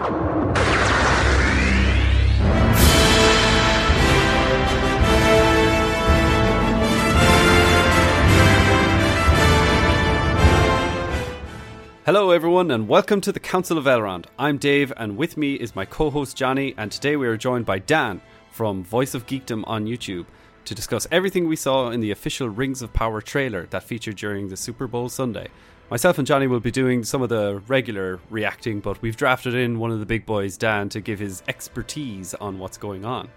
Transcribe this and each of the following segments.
Hello, everyone, and welcome to the Council of Elrond. I'm Dave, and with me is my co host Johnny, and today we are joined by Dan from Voice of Geekdom on YouTube to discuss everything we saw in the official Rings of Power trailer that featured during the Super Bowl Sunday. Myself and Johnny will be doing some of the regular reacting, but we've drafted in one of the big boys, Dan, to give his expertise on what's going on.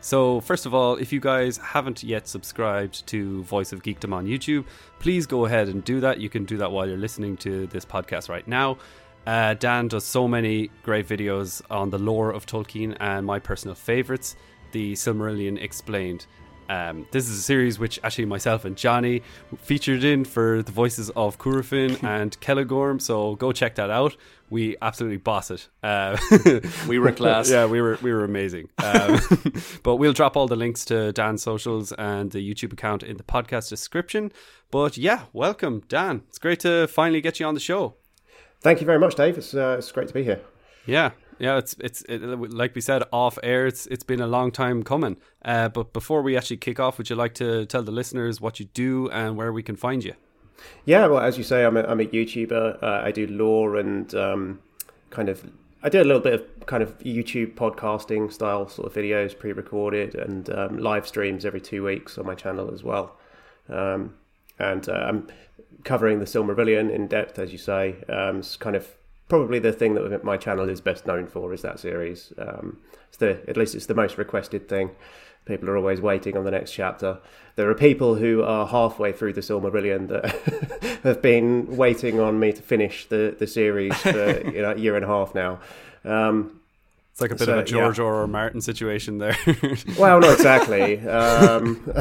So, first of all, if you guys haven't yet subscribed to Voice of Geekdom on YouTube, please go ahead and do that. You can do that while you're listening to this podcast right now. Uh, Dan does so many great videos on the lore of Tolkien and my personal favorites, the Silmarillion Explained. Um, this is a series which actually myself and Johnny featured in for the voices of Curufin and Celegorm, so go check that out. We absolutely boss it. Uh, we were class. yeah, we were we were amazing. Um, but we'll drop all the links to Dan's socials and the YouTube account in the podcast description. But yeah, welcome, Dan. It's great to finally get you on the show. Thank you very much, Dave. It's uh, it's great to be here. Yeah, yeah, it's it's it, like we said off air. It's it's been a long time coming. Uh, but before we actually kick off, would you like to tell the listeners what you do and where we can find you? Yeah, well, as you say, I'm a, I'm a YouTuber. Uh, I do lore and um, kind of I do a little bit of kind of YouTube podcasting style sort of videos, pre-recorded and um, live streams every two weeks on my channel as well. Um, and uh, I'm covering the Silmarillion in depth, as you say. Um, it's kind of probably the thing that my channel is best known for is that series. Um, it's the at least it's the most requested thing. People are always waiting on the next chapter. There are people who are halfway through the Silmarillion that have been waiting on me to finish the, the series for you know, a year and a half now. Um, it's like a bit so, of a George yeah. R. R. Martin situation there. well, not exactly. Um,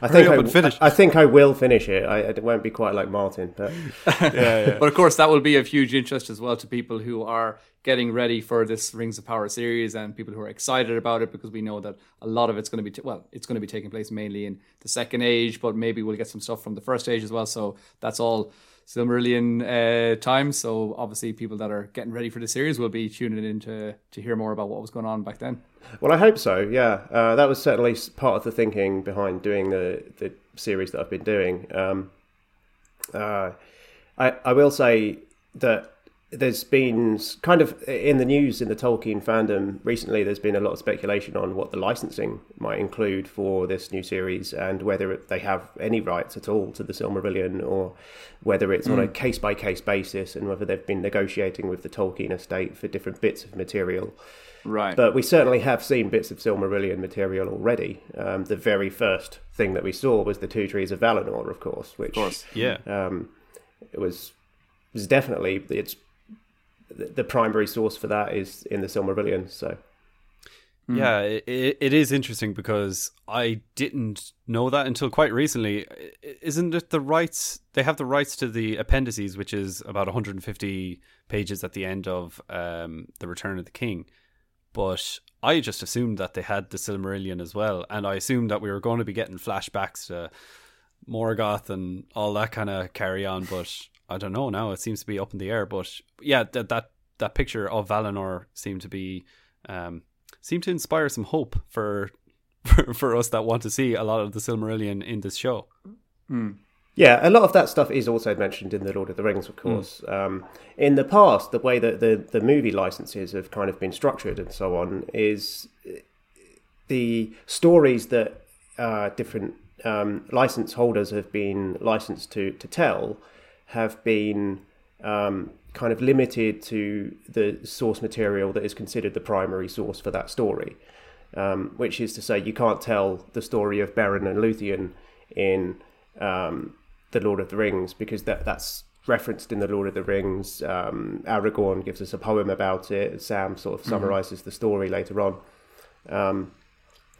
I think I, I, think I will finish it. I, it won't be quite like Martin, but yeah, yeah. But of course, that will be of huge interest as well to people who are getting ready for this Rings of Power series and people who are excited about it because we know that a lot of it's going to be t- well, it's going to be taking place mainly in the second age, but maybe we'll get some stuff from the first age as well. So that's all Silmarillion uh, time. So obviously, people that are getting ready for the series will be tuning in to, to hear more about what was going on back then. Well, I hope so. Yeah, uh, that was certainly part of the thinking behind doing the the series that I've been doing. Um, uh, I I will say that there's been kind of in the news in the Tolkien fandom recently. There's been a lot of speculation on what the licensing might include for this new series and whether they have any rights at all to the Silmarillion or whether it's mm. on a case by case basis and whether they've been negotiating with the Tolkien estate for different bits of material. Right. But we certainly have seen bits of Silmarillion material already. Um, the very first thing that we saw was the Two Trees of Valinor, of course, which of course. yeah, um, it was was definitely it's the primary source for that is in the Silmarillion. So. Mm. Yeah, it, it is interesting because I didn't know that until quite recently. Isn't it the rights? They have the rights to the appendices, which is about 150 pages at the end of um, the Return of the King. But I just assumed that they had the Silmarillion as well, and I assumed that we were going to be getting flashbacks to Morgoth and all that kind of carry on. But I don't know now. It seems to be up in the air, but yeah, that that that picture of Valinor seemed to be um, seemed to inspire some hope for, for for us that want to see a lot of the Silmarillion in this show. Mm. Yeah, a lot of that stuff is also mentioned in the Lord of the Rings, of course. Mm. Um, in the past, the way that the, the movie licenses have kind of been structured and so on is the stories that uh, different um, license holders have been licensed to to tell have been um, kind of limited to the source material that is considered the primary source for that story, um, which is to say, you can't tell the story of Beren and Luthien in um, the Lord of the Rings because that that's referenced in the Lord of the Rings. Um, Aragorn gives us a poem about it. Sam sort of mm-hmm. summarizes mm-hmm. the story later on. Um,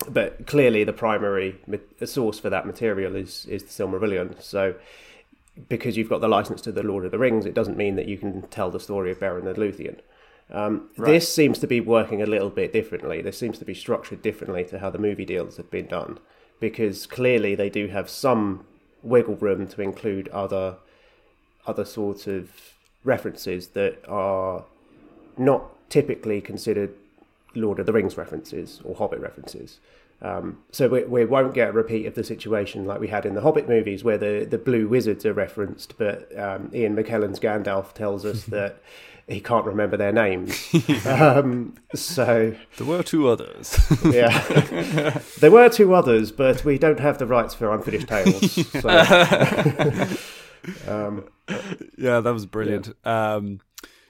but clearly, the primary source for that material is is the Silmarillion. So because you've got the license to the Lord of the Rings, it doesn't mean that you can tell the story of Beren and Luthien. Um, right. This seems to be working a little bit differently. This seems to be structured differently to how the movie deals have been done, because clearly they do have some wiggle room to include other other sorts of references that are not typically considered Lord of the Rings references or Hobbit references. Um, so we, we won't get a repeat of the situation like we had in the Hobbit movies, where the, the blue wizards are referenced, but um, Ian McKellen's Gandalf tells us that he can't remember their names. um, so there were two others. yeah, there were two others, but we don't have the rights for Unfinished Tales. So. um, yeah, that was brilliant. Yeah, um,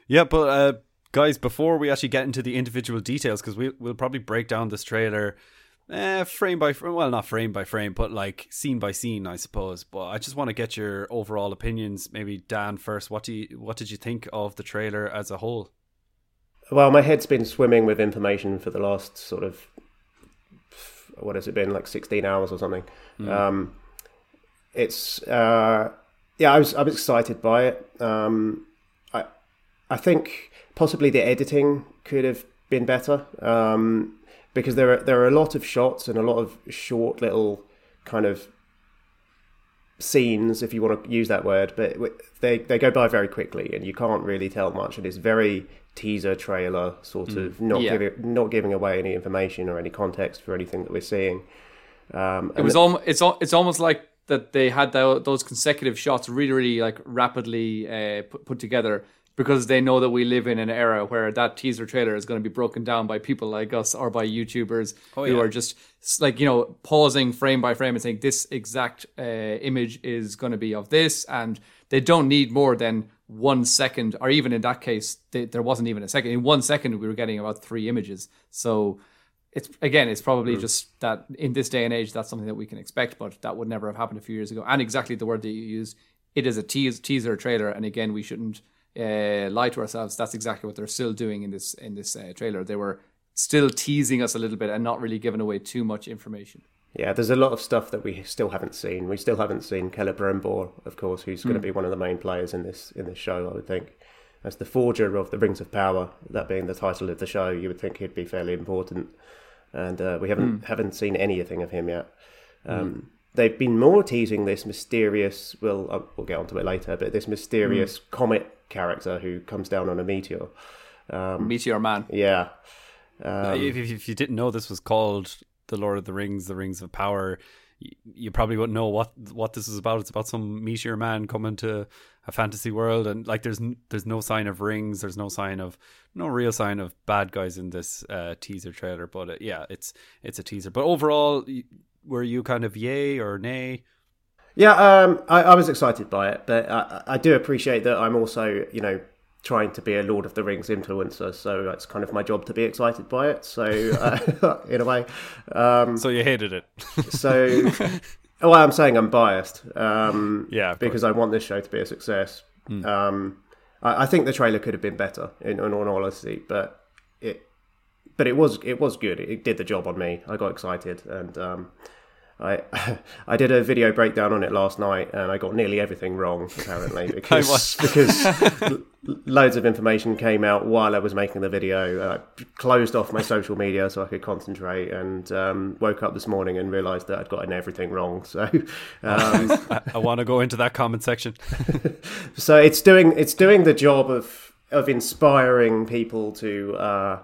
yeah but uh, guys, before we actually get into the individual details, because we, we'll probably break down this trailer uh, frame by frame. Well, not frame by frame, but like scene by scene, I suppose. But I just want to get your overall opinions. Maybe Dan first. What do you, what did you think of the trailer as a whole? Well, my head's been swimming with information for the last sort of what has it been like sixteen hours or something. Mm. Um, it's uh, yeah, I was I was excited by it. Um, I I think possibly the editing could have been better. Um, because there are there are a lot of shots and a lot of short little kind of scenes, if you want to use that word, but they they go by very quickly, and you can't really tell much. And it's very teaser trailer, sort mm. of not yeah. giving not giving away any information or any context for anything that we're seeing. Um, it was almost it's it's almost like that they had those consecutive shots really really like rapidly uh, put, put together because they know that we live in an era where that teaser trailer is going to be broken down by people like us or by YouTubers oh, yeah. who are just like you know pausing frame by frame and saying this exact uh, image is going to be of this, and they don't need more than one second, or even in that case, they, there wasn't even a second. In one second, we were getting about three images. So it's again, it's probably mm. just that in this day and age, that's something that we can expect, but that would never have happened a few years ago. And exactly the word that you use, it is a tease, teaser trailer, and again, we shouldn't uh, lie to ourselves. That's exactly what they're still doing in this in this uh, trailer. They were still teasing us a little bit and not really giving away too much information. Yeah, there's a lot of stuff that we still haven't seen. We still haven't seen Celebrimbor, of course, who's mm. going to be one of the main players in this in this show. I would think, as the forger of the Rings of Power, that being the title of the show, you would think he'd be fairly important. And uh, we haven't mm. haven't seen anything of him yet. Um, mm they've been more teasing this mysterious. Well, uh, we'll get onto it later, but this mysterious mm. comet character who comes down on a meteor. Um, meteor Man. Yeah. Um, if, if, you didn't know this was called the Lord of the Rings, the Rings of Power, you, you probably wouldn't know what what this is about. It's about some meteor man coming to a fantasy world, and like there's there's no sign of rings, there's no sign of no real sign of bad guys in this uh, teaser trailer. But uh, yeah, it's it's a teaser. But overall, were you kind of yay or nay? Yeah, um, I, I, was excited by it, but I, I, do appreciate that I'm also, you know, trying to be a Lord of the Rings influencer, so it's kind of my job to be excited by it. So, uh, in a way, um, so you hated it. so, well, I'm saying I'm biased. Um, yeah, because course. I want this show to be a success. Mm. Um, I, I, think the trailer could have been better, in, in all honesty, but it, but it was it was good. It did the job on me. I got excited and. I I did a video breakdown on it last night, and I got nearly everything wrong apparently because because loads of information came out while I was making the video. I closed off my social media so I could concentrate, and um, woke up this morning and realised that I'd gotten everything wrong. So um, I, I want to go into that comment section. so it's doing it's doing the job of of inspiring people to uh,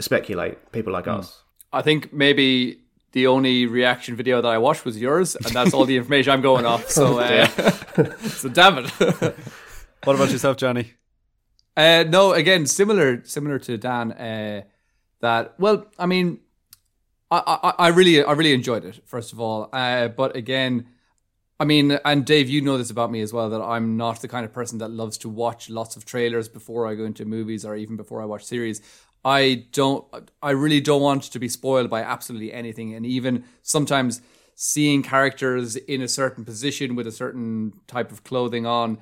speculate. People like mm. us. I think maybe the only reaction video that I watched was yours, and that's all the information I'm going off. So, uh, so damn it. what about yourself, Johnny? Uh, no, again, similar, similar to Dan. Uh, that well, I mean, I, I, I really, I really enjoyed it. First of all, uh, but again, I mean, and Dave, you know this about me as well that I'm not the kind of person that loves to watch lots of trailers before I go into movies or even before I watch series. I don't, I really don't want to be spoiled by absolutely anything. And even sometimes seeing characters in a certain position with a certain type of clothing on,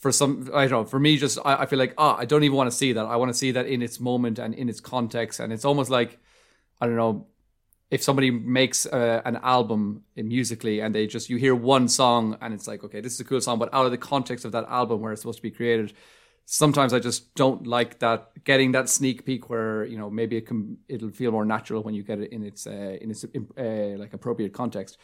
for some, I don't know, for me, just, I, I feel like, ah, I don't even want to see that. I want to see that in its moment and in its context. And it's almost like, I don't know, if somebody makes uh, an album musically and they just, you hear one song and it's like, okay, this is a cool song, but out of the context of that album where it's supposed to be created, sometimes I just don't like that getting that sneak peek where you know maybe it can it'll feel more natural when you get it in its uh, in its uh, like appropriate context.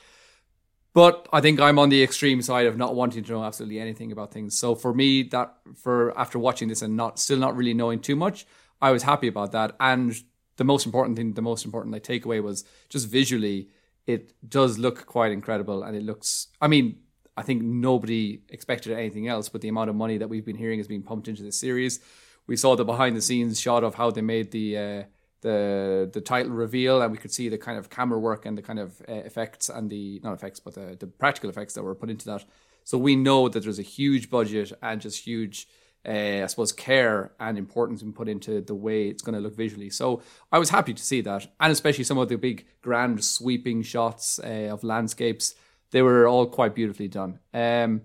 But I think I'm on the extreme side of not wanting to know absolutely anything about things. So for me, that for after watching this and not still not really knowing too much, I was happy about that. And the most important thing, the most important like takeaway was just visually, it does look quite incredible, and it looks. I mean, I think nobody expected anything else, but the amount of money that we've been hearing is being pumped into this series. We saw the behind the scenes shot of how they made the uh, the the title reveal, and we could see the kind of camera work and the kind of uh, effects and the not effects, but the, the practical effects that were put into that. So we know that there's a huge budget and just huge, uh, I suppose, care and importance been put into the way it's going to look visually. So I was happy to see that, and especially some of the big, grand, sweeping shots uh, of landscapes. They were all quite beautifully done. Um,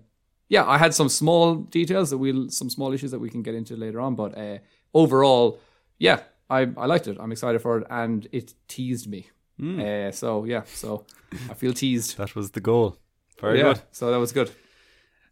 yeah, I had some small details that we'll, some small issues that we can get into later on, but uh, overall, yeah, I, I liked it. I'm excited for it, and it teased me. Uh, so yeah, so I feel teased. That was the goal. Very yeah, good. so that was good.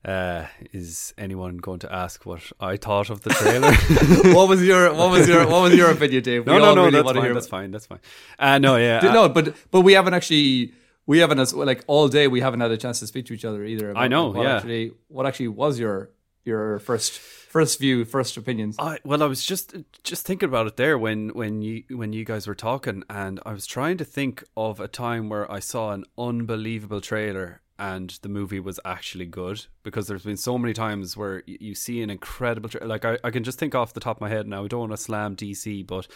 Uh, is anyone going to ask what I thought of the trailer? what was your what was your what was your opinion, Dave? no, We no, all no. really that's fine. That's fine. That's fine. Uh, no, yeah. Uh, no, but but we haven't actually we haven't as like all day we haven't had a chance to speak to each other either. about, I know, like, what yeah. Actually, what actually was your your first first view, first opinions? I well, I was just just thinking about it there when when you when you guys were talking, and I was trying to think of a time where I saw an unbelievable trailer and the movie was actually good because there's been so many times where you see an incredible tra- like I, I can just think off the top of my head now. I don't want to slam DC, but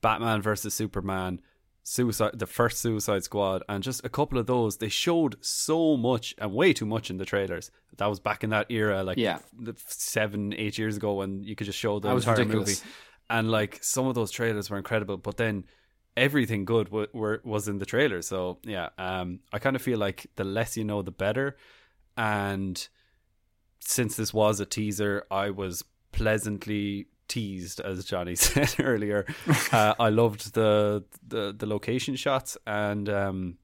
Batman versus Superman. Suicide, the first Suicide Squad, and just a couple of those. They showed so much and way too much in the trailers. That was back in that era, like Yeah. the seven, eight years ago, when you could just show the entire ridiculous. movie. And like some of those trailers were incredible, but then everything good w- were, was in the trailer. So yeah, um, I kind of feel like the less you know, the better. And since this was a teaser, I was pleasantly teased, as Johnny said earlier. uh, I loved the, the the location shots and. Um,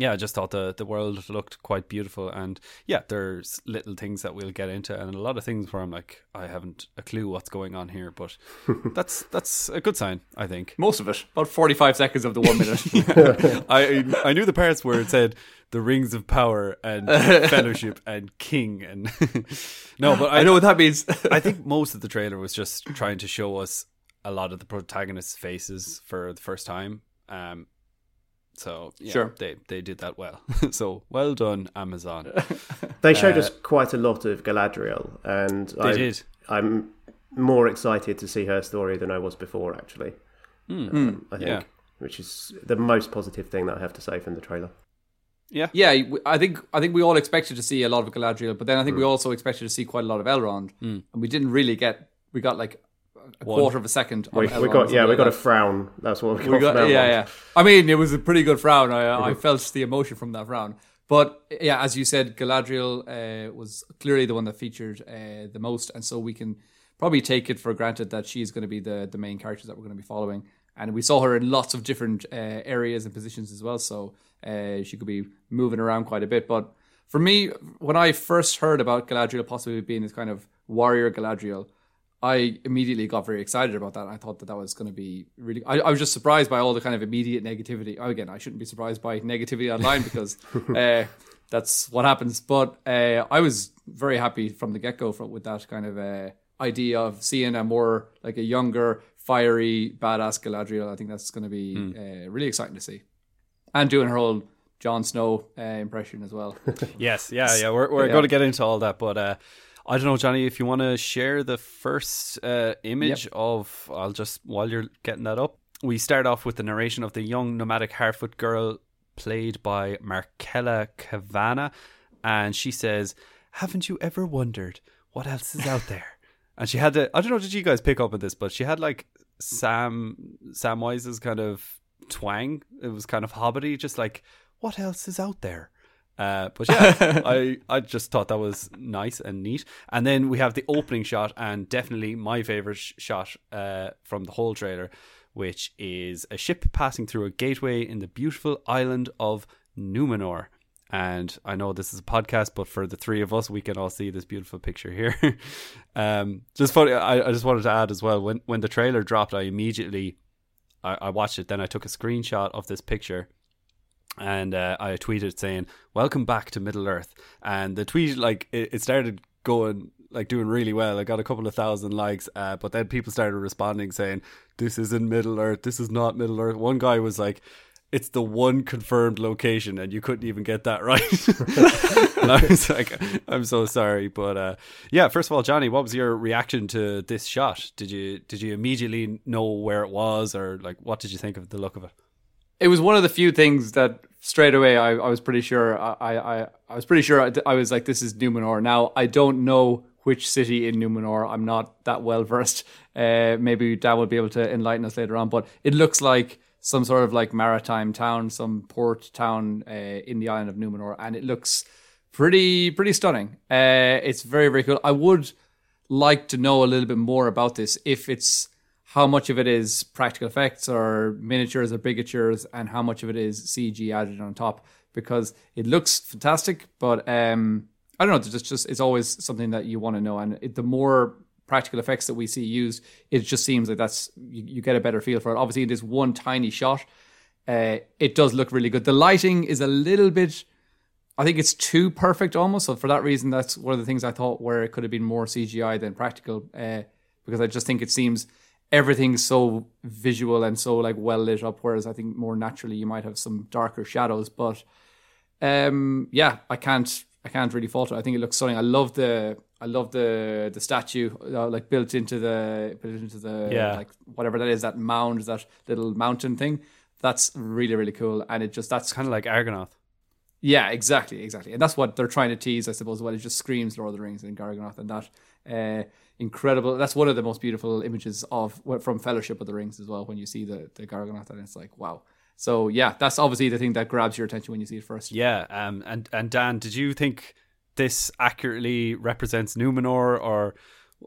yeah, I just thought the the world looked quite beautiful, and yeah, there's little things that we'll get into, and a lot of things where I'm like, I haven't a clue what's going on here, but that's that's a good sign, I think. Most of it, about forty five seconds of the one minute. I I knew the parts where it said the rings of power and fellowship and king and no, but I, I know what that means. I think most of the trailer was just trying to show us a lot of the protagonists' faces for the first time. Um, so yeah, Sure. they they did that well. so well done, Amazon. They showed us quite a lot of Galadriel, and They I, did. I'm more excited to see her story than I was before, actually. Um, I think, yeah. which is the most positive thing that I have to say from the trailer. Yeah, yeah, I think I think we all expected to see a lot of Galadriel, but then I think we also expected to see quite a lot of Elrond, and we didn't really get. We got like a One. quarter of a second. on We, Elrond we got yeah, something we got like a frown. That's what we got. We got, from yeah, yeah. I mean, it was a pretty good frown. I, I felt the emotion from that frown. But yeah, as you said, Galadriel uh, was clearly the one that featured uh, the most, and so we can probably take it for granted that she's going to be the the main characters that we're going to be following. And we saw her in lots of different uh, areas and positions as well, so uh, she could be moving around quite a bit. But for me, when I first heard about Galadriel possibly being this kind of warrior Galadriel, I immediately got very excited about that. I thought that that was going to be really. I, I was just surprised by all the kind of immediate negativity. Oh, again, I shouldn't be surprised by negativity online because uh, that's what happens. But uh, I was very happy from the get go with that kind of uh, idea of seeing a more like a younger, fiery, badass Galadriel. I think that's going to be uh, really exciting to see, and doing her whole Jon Snow uh, impression as well. Yes, yeah, yeah. We're we're Yeah. going to get into all that, but uh, I don't know, Johnny, if you want to share the first uh, image of, I'll just while you're getting that up. We start off with the narration of the young nomadic Harfoot girl played by Markella Kavanagh, and she says, "Haven't you ever wondered what else is out there?" And she had the I don't know, did you guys pick up on this? But she had like Sam Samwise's kind of twang. It was kind of hobbity, just like what else is out there. Uh, but yeah, I I just thought that was nice and neat. And then we have the opening shot, and definitely my favorite sh- shot uh, from the whole trailer, which is a ship passing through a gateway in the beautiful island of Numenor. And I know this is a podcast, but for the three of us, we can all see this beautiful picture here. um, just funny, I, I just wanted to add as well when when the trailer dropped, I immediately I, I watched it. Then I took a screenshot of this picture and uh, I tweeted saying, "Welcome back to Middle Earth." And the tweet, like, it, it started going like doing really well. I got a couple of thousand likes, uh, but then people started responding saying, "This is in Middle Earth. This is not Middle Earth." One guy was like, "It's the one confirmed location," and you couldn't even get that right. and I was like, "I'm so sorry," but uh, yeah. First of all, Johnny, what was your reaction to this shot? Did you did you immediately know where it was, or like what did you think of the look of it? It was one of the few things that straight away I, I was pretty sure I, I I was pretty sure I, I was like this is Numenor. Now I don't know which city in Numenor. I'm not that well versed. Uh, maybe Dan will be able to enlighten us later on. But it looks like some sort of like maritime town, some port town uh, in the island of Numenor, and it looks pretty pretty stunning. Uh, it's very very cool. I would like to know a little bit more about this. If it's how much of it is practical effects or miniatures or bigatures, and how much of it is CG added on top, because it looks fantastic, but um, I don't know. It's just it's always something that you want to know, and it, the more practical effects that we see used, it just seems like that's you, you get a better feel for it. Obviously, in this one tiny shot, uh, it does look really good. The lighting is a little bit. I think it's too perfect almost. So for that reason, that's one of the things I thought where it could have been more CGI than practical, uh, because I just think it seems everything's so visual and so like well lit up. Whereas I think more naturally you might have some darker shadows. But um, yeah, I can't I can't really fault it. I think it looks stunning. I love the I love the the statue uh, like built into the built into the Yeah. like whatever that is that mound that little mountain thing. That's really really cool, and it just that's Kind of like Argonath. yeah, exactly, exactly, and that's what they're trying to tease, I suppose. Well, it just screams Lord of the Rings and Garganoth, and that uh, incredible. That's one of the most beautiful images of from Fellowship of the Rings as well. When you see the the Garganoth, and it's like wow. So yeah, that's obviously the thing that grabs your attention when you see it first. Yeah, um, and and Dan, did you think this accurately represents Numenor, or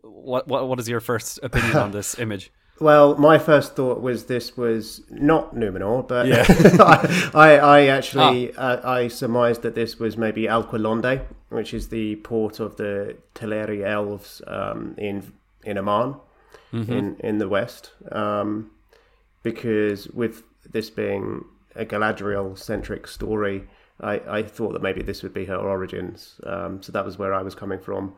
what? What, what is your first opinion on this image? Well, my first thought was this was not Numenor, but Yeah. I, I, actually uh, I surmised that this was maybe Alqualonde, which is the port of the Teleri elves um, in in Aman, in in the west. Um, because with this being a Galadriel centric story, I, I thought that maybe this would be her origins. Um, so that was where I was coming from.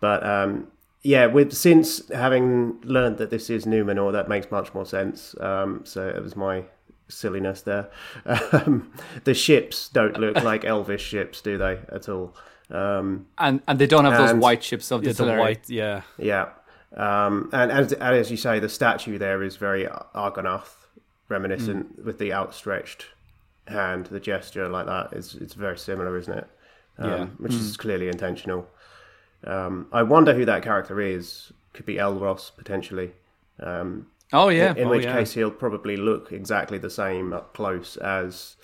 But um, yeah, with since having learned that this is Numenor, that makes much more sense. Um, so it was my silliness there. Um, the ships don't look like Elvish ships, do they? At all? Um, And and they don't have those white ships of the, The white, yeah, yeah, um, and as and as you say, the statue there is very Argonath reminiscent with the outstretched hand, the gesture like that. It's it's very similar, isn't it? Um, Yeah. which is clearly intentional. Um, I wonder who that character is. Could be Elros potentially. Um, Oh yeah, in Oh, which yeah. case he'll probably look exactly the same up close as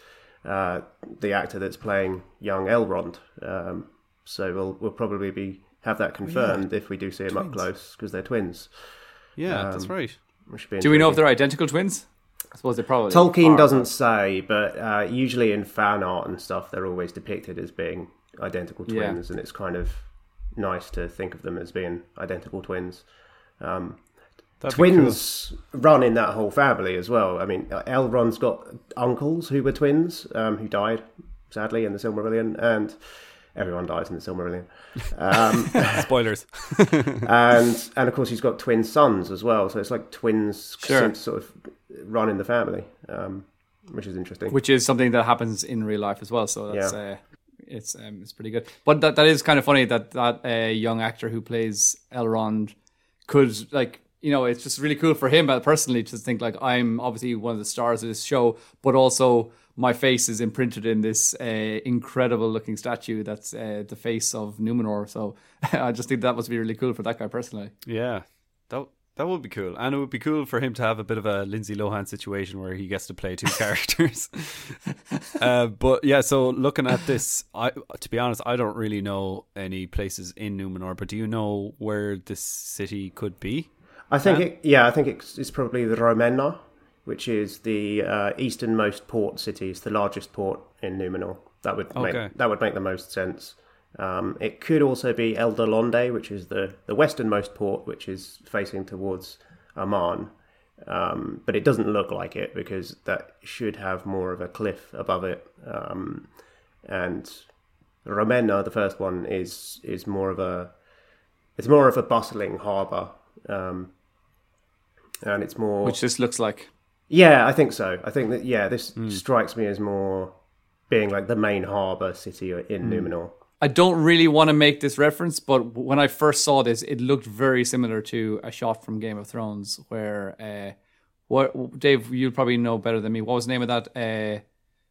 uh, the actor that's playing young Elrond. Um, so we'll we'll probably be have that confirmed if we do see him up close because they're twins. yeah, that's Um, right. Which should be Do we know if they're identical twins? I suppose they probably Tolkien doesn't say, but uh, usually in fan art and stuff, they're always depicted as being identical Yeah. twins, and it's kind of nice to think of them as being identical twins. Um, That'd be twins run in that whole family as well. I mean, Elrond's got uncles who were twins um, who died sadly in the Silmarillion, and everyone dies in the Silmarillion. Um. Spoilers. and and of course he's got twin sons as well, so it's like twins Sure. sort of run in the family, um, which is interesting. which is something that happens in real life as well. So that's Yeah. uh, it's um, it's pretty good. But that that is kind of funny that that uh, young actor who plays Elrond could like you know it's just really cool for him uh, personally to think like I'm obviously one of the stars of this show, but also my face is imprinted in this uh, incredible looking statue that's uh, the face of Numenor. So I just think that must be really cool for that guy personally. Yeah, that that would be cool, and it would be cool for him to have a bit of a Lindsay Lohan situation where he gets to play two characters. uh, but yeah, so looking at this, I to be honest, I don't really know any places in Numenor. But do you know where this city could be? I think it, yeah, I think it's, it's probably the Romenna, which is the uh, easternmost port city. It's the largest port in Numenor. That would Okay. make, that would make the most sense. Um, it could also be Eldalonde, which is the, the westernmost port, which is facing towards Aman. Um, but it doesn't look like it because that should have more of a cliff above it. Um, and Romenna, the first one, is is more of a it's more of a bustling harbour, um, and it's more. Which this looks like. Yeah, I think so. I think that yeah, this strikes me as more being like the main harbour city in Numenor. I don't really want to make this reference, but when I first saw this, it looked very similar to a shot from Game of Thrones, where uh, what Dave, you'll probably know better than me. What was the name of that uh,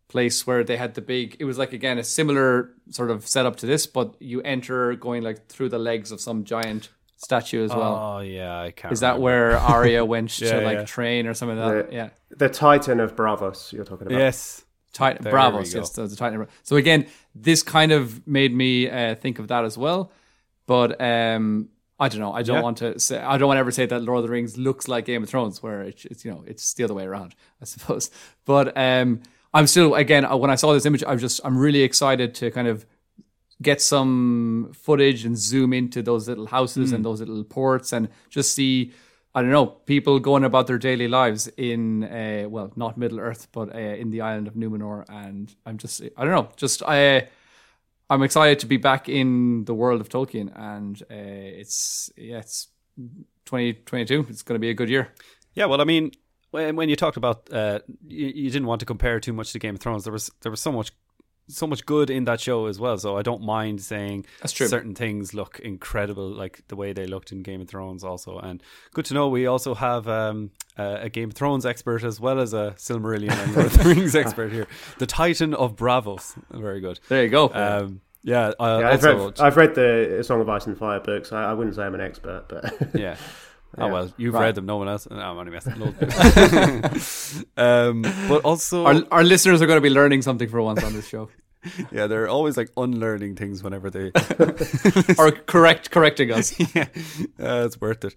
place where they had the big? It was like again a similar sort of setup to this, but you enter going like through the legs of some giant statue as well. Oh yeah, I can't. Is that remember. where Arya went Yeah, to like yeah. train or something like that? The- yeah. The Titan of Braavos you're talking about. Yes. Titan There Braavos, yes, so the Titan. So again, this kind of made me uh, think of that as well. But um, I don't know. I don't Yeah. want to say. I don't want to ever say that Lord of the Rings looks like Game of Thrones, where it's, it's you know it's the other way around, I suppose. But um, I'm still again uh, when I saw this image, I was just I'm really excited to kind of get some footage and zoom into those little houses and those little ports and just see I don't know people going about their daily lives in uh, well not Middle Earth but uh, in the island of Numenor and I'm just I don't know just I I'm excited to be back in the world of Tolkien and uh, it's yeah it's 2022 it's going to be a good year. Yeah, well, I mean, when, when you talked about uh, you, you didn't want to compare too much to Game of Thrones, there was there was so much so much good in that show as well. So I don't mind saying That's true. certain things look incredible, like the way they looked in Game of Thrones. Also, and good to know we also have um, a, a Game of Thrones expert as well as a Silmarillion and Lord of the Rings expert here, the Titan of Braavos. Very good. there you go Um, yeah, uh, Yeah, I've, also, read, I've read the Song of Ice and Fire books. I, I wouldn't say I'm an expert, but Yeah. Oh Yeah. well, you've Right. read them. No one else. No, I'm only messing. Um, but also, our, our listeners are going to be learning something for once on this show yeah, they're always like unlearning things whenever they. are correct correcting us yeah, uh, it's worth it,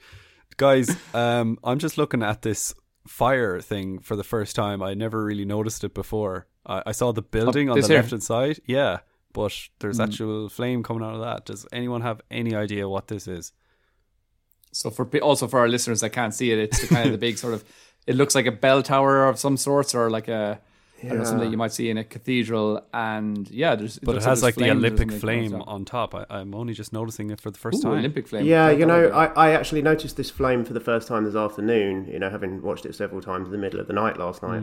guys. Um, I'm just looking at this fire thing for the first time. I never really noticed it before. I, I saw the building on the here? left hand side. Yeah, but there's Hmm. actual flame coming out of that. Does anyone have any idea what this is? So for also for our listeners that can't see it, it's the kind of the big sort of. It looks like a bell tower of some sorts, or like a I don't know something that you might see in a cathedral. And yeah, there's But it looks has there's like the Olympic flame on top. I, I'm only just noticing it for the first Ooh, time. Olympic flame. yeah, you know, I, I actually noticed this flame for the first time this afternoon. You know, having watched it several times in the middle of the night last night,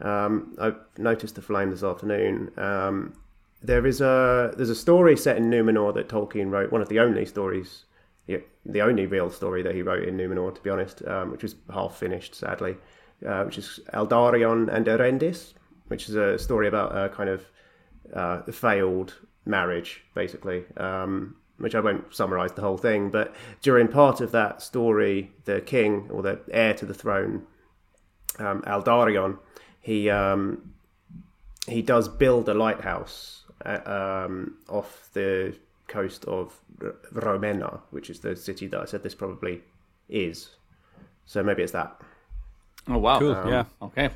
um, I noticed the flame this afternoon. Um, there is a there's a story set in Numenor that Tolkien wrote. One of the only stories, yeah, the only real story that he wrote in Numenor, to be honest, um, which was half finished, sadly, uh, which is Aldarion and Erendis, which is a story about a kind of uh, failed marriage, basically. Um, which I won't summarize the whole thing, but during part of that story, the king or the heir to the throne, um, Aldarion, he um, he does build a lighthouse uh, um, off the coast of R- Romenna, which is the city that I said this probably is. So maybe it's that. Oh wow! Cool. yeah. Okay,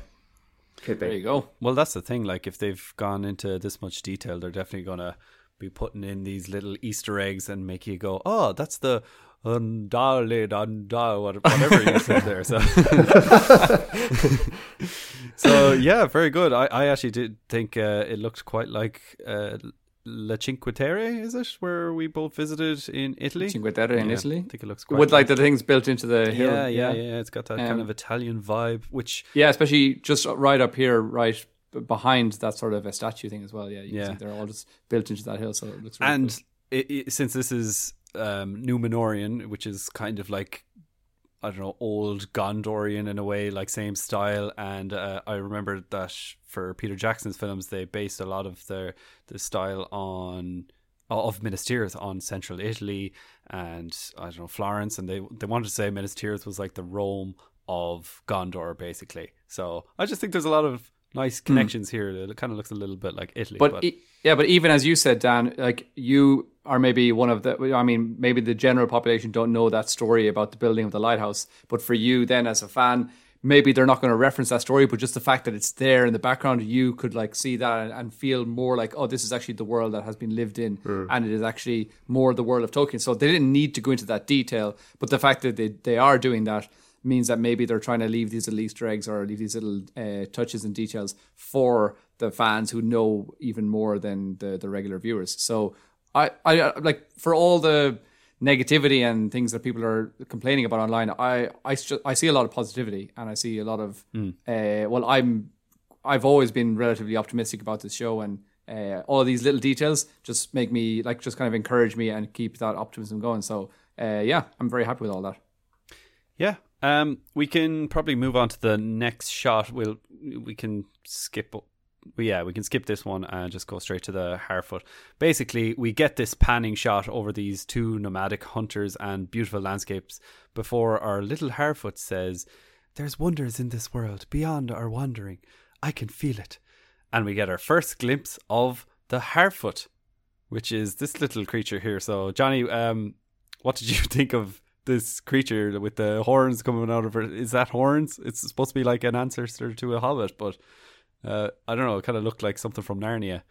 Could there you go. Well, that's the thing. Like, if they've gone into this much detail, they're definitely gonna be putting in these little Easter eggs and make you go, "Oh, that's the undale danda whatever you said there." So, so yeah, very good. I, I actually did think uh, it looked quite like uh, La Cinque Terre. Is it where we both visited in Italy? Cinque Terre in Yeah, Italy. I think it looks quite With like the things built into the hill. yeah, yeah, yeah. It's got that kind Um, of Italian vibe, which Yeah, especially just right up here, right behind that sort of a statue thing as well. Yeah, you Yeah. can see they're all just built into that hill, so it looks really and cool. it, it, since this is um, Numenorian, which is kind of like I don't know old Gondorian in a way, like same style. And uh, I remember that for Peter Jackson's films, they based a lot of their the style on of Minas Tirith on central Italy and I don't know Florence, and they they wanted to say Minas Tirith was like the Rome of Gondor, basically. So I just think there's a lot of nice connections here. It kind of looks a little bit like Italy, But, e- yeah, but even as you said, Dan, like you are maybe one of the. I mean, maybe the general population don't know that story about the building of the lighthouse. But for you, then as a fan, maybe they're not going to reference that story, but just the fact that it's there in the background, you could like see that and, feel more like, oh, this is actually the world that has been lived in, and it is actually more the world of Tolkien. So they didn't need to go into that detail, but the fact that they they are doing that means that maybe they're trying to leave these little Easter eggs or leave these little uh, touches and details for the fans who know even more than the the regular viewers. So I I like for all the negativity and things that people are complaining about online, I I, I see a lot of positivity and I see a lot of mm. uh, well, I'm I've always been relatively optimistic about this show and. Uh, all these little details just make me like just kind of encourage me and keep that optimism going. So uh, yeah, I'm very happy with all that. Yeah, um, we can probably move on to the next shot. We'll we can skip. Yeah, we can skip this one and just go straight to the Harfoot. Basically, we get this panning shot over these two nomadic hunters and beautiful landscapes before our little Harfoot says, "There's wonders in this world beyond our wandering. I can feel it." And we get our first glimpse of the Harfoot, which is this little creature here. So, Johnny, um, what did you think of this creature with the horns coming out of it. Is that horns? It's supposed to be like an ancestor to a hobbit, but uh, I don't know. It kind of looked like something from Narnia.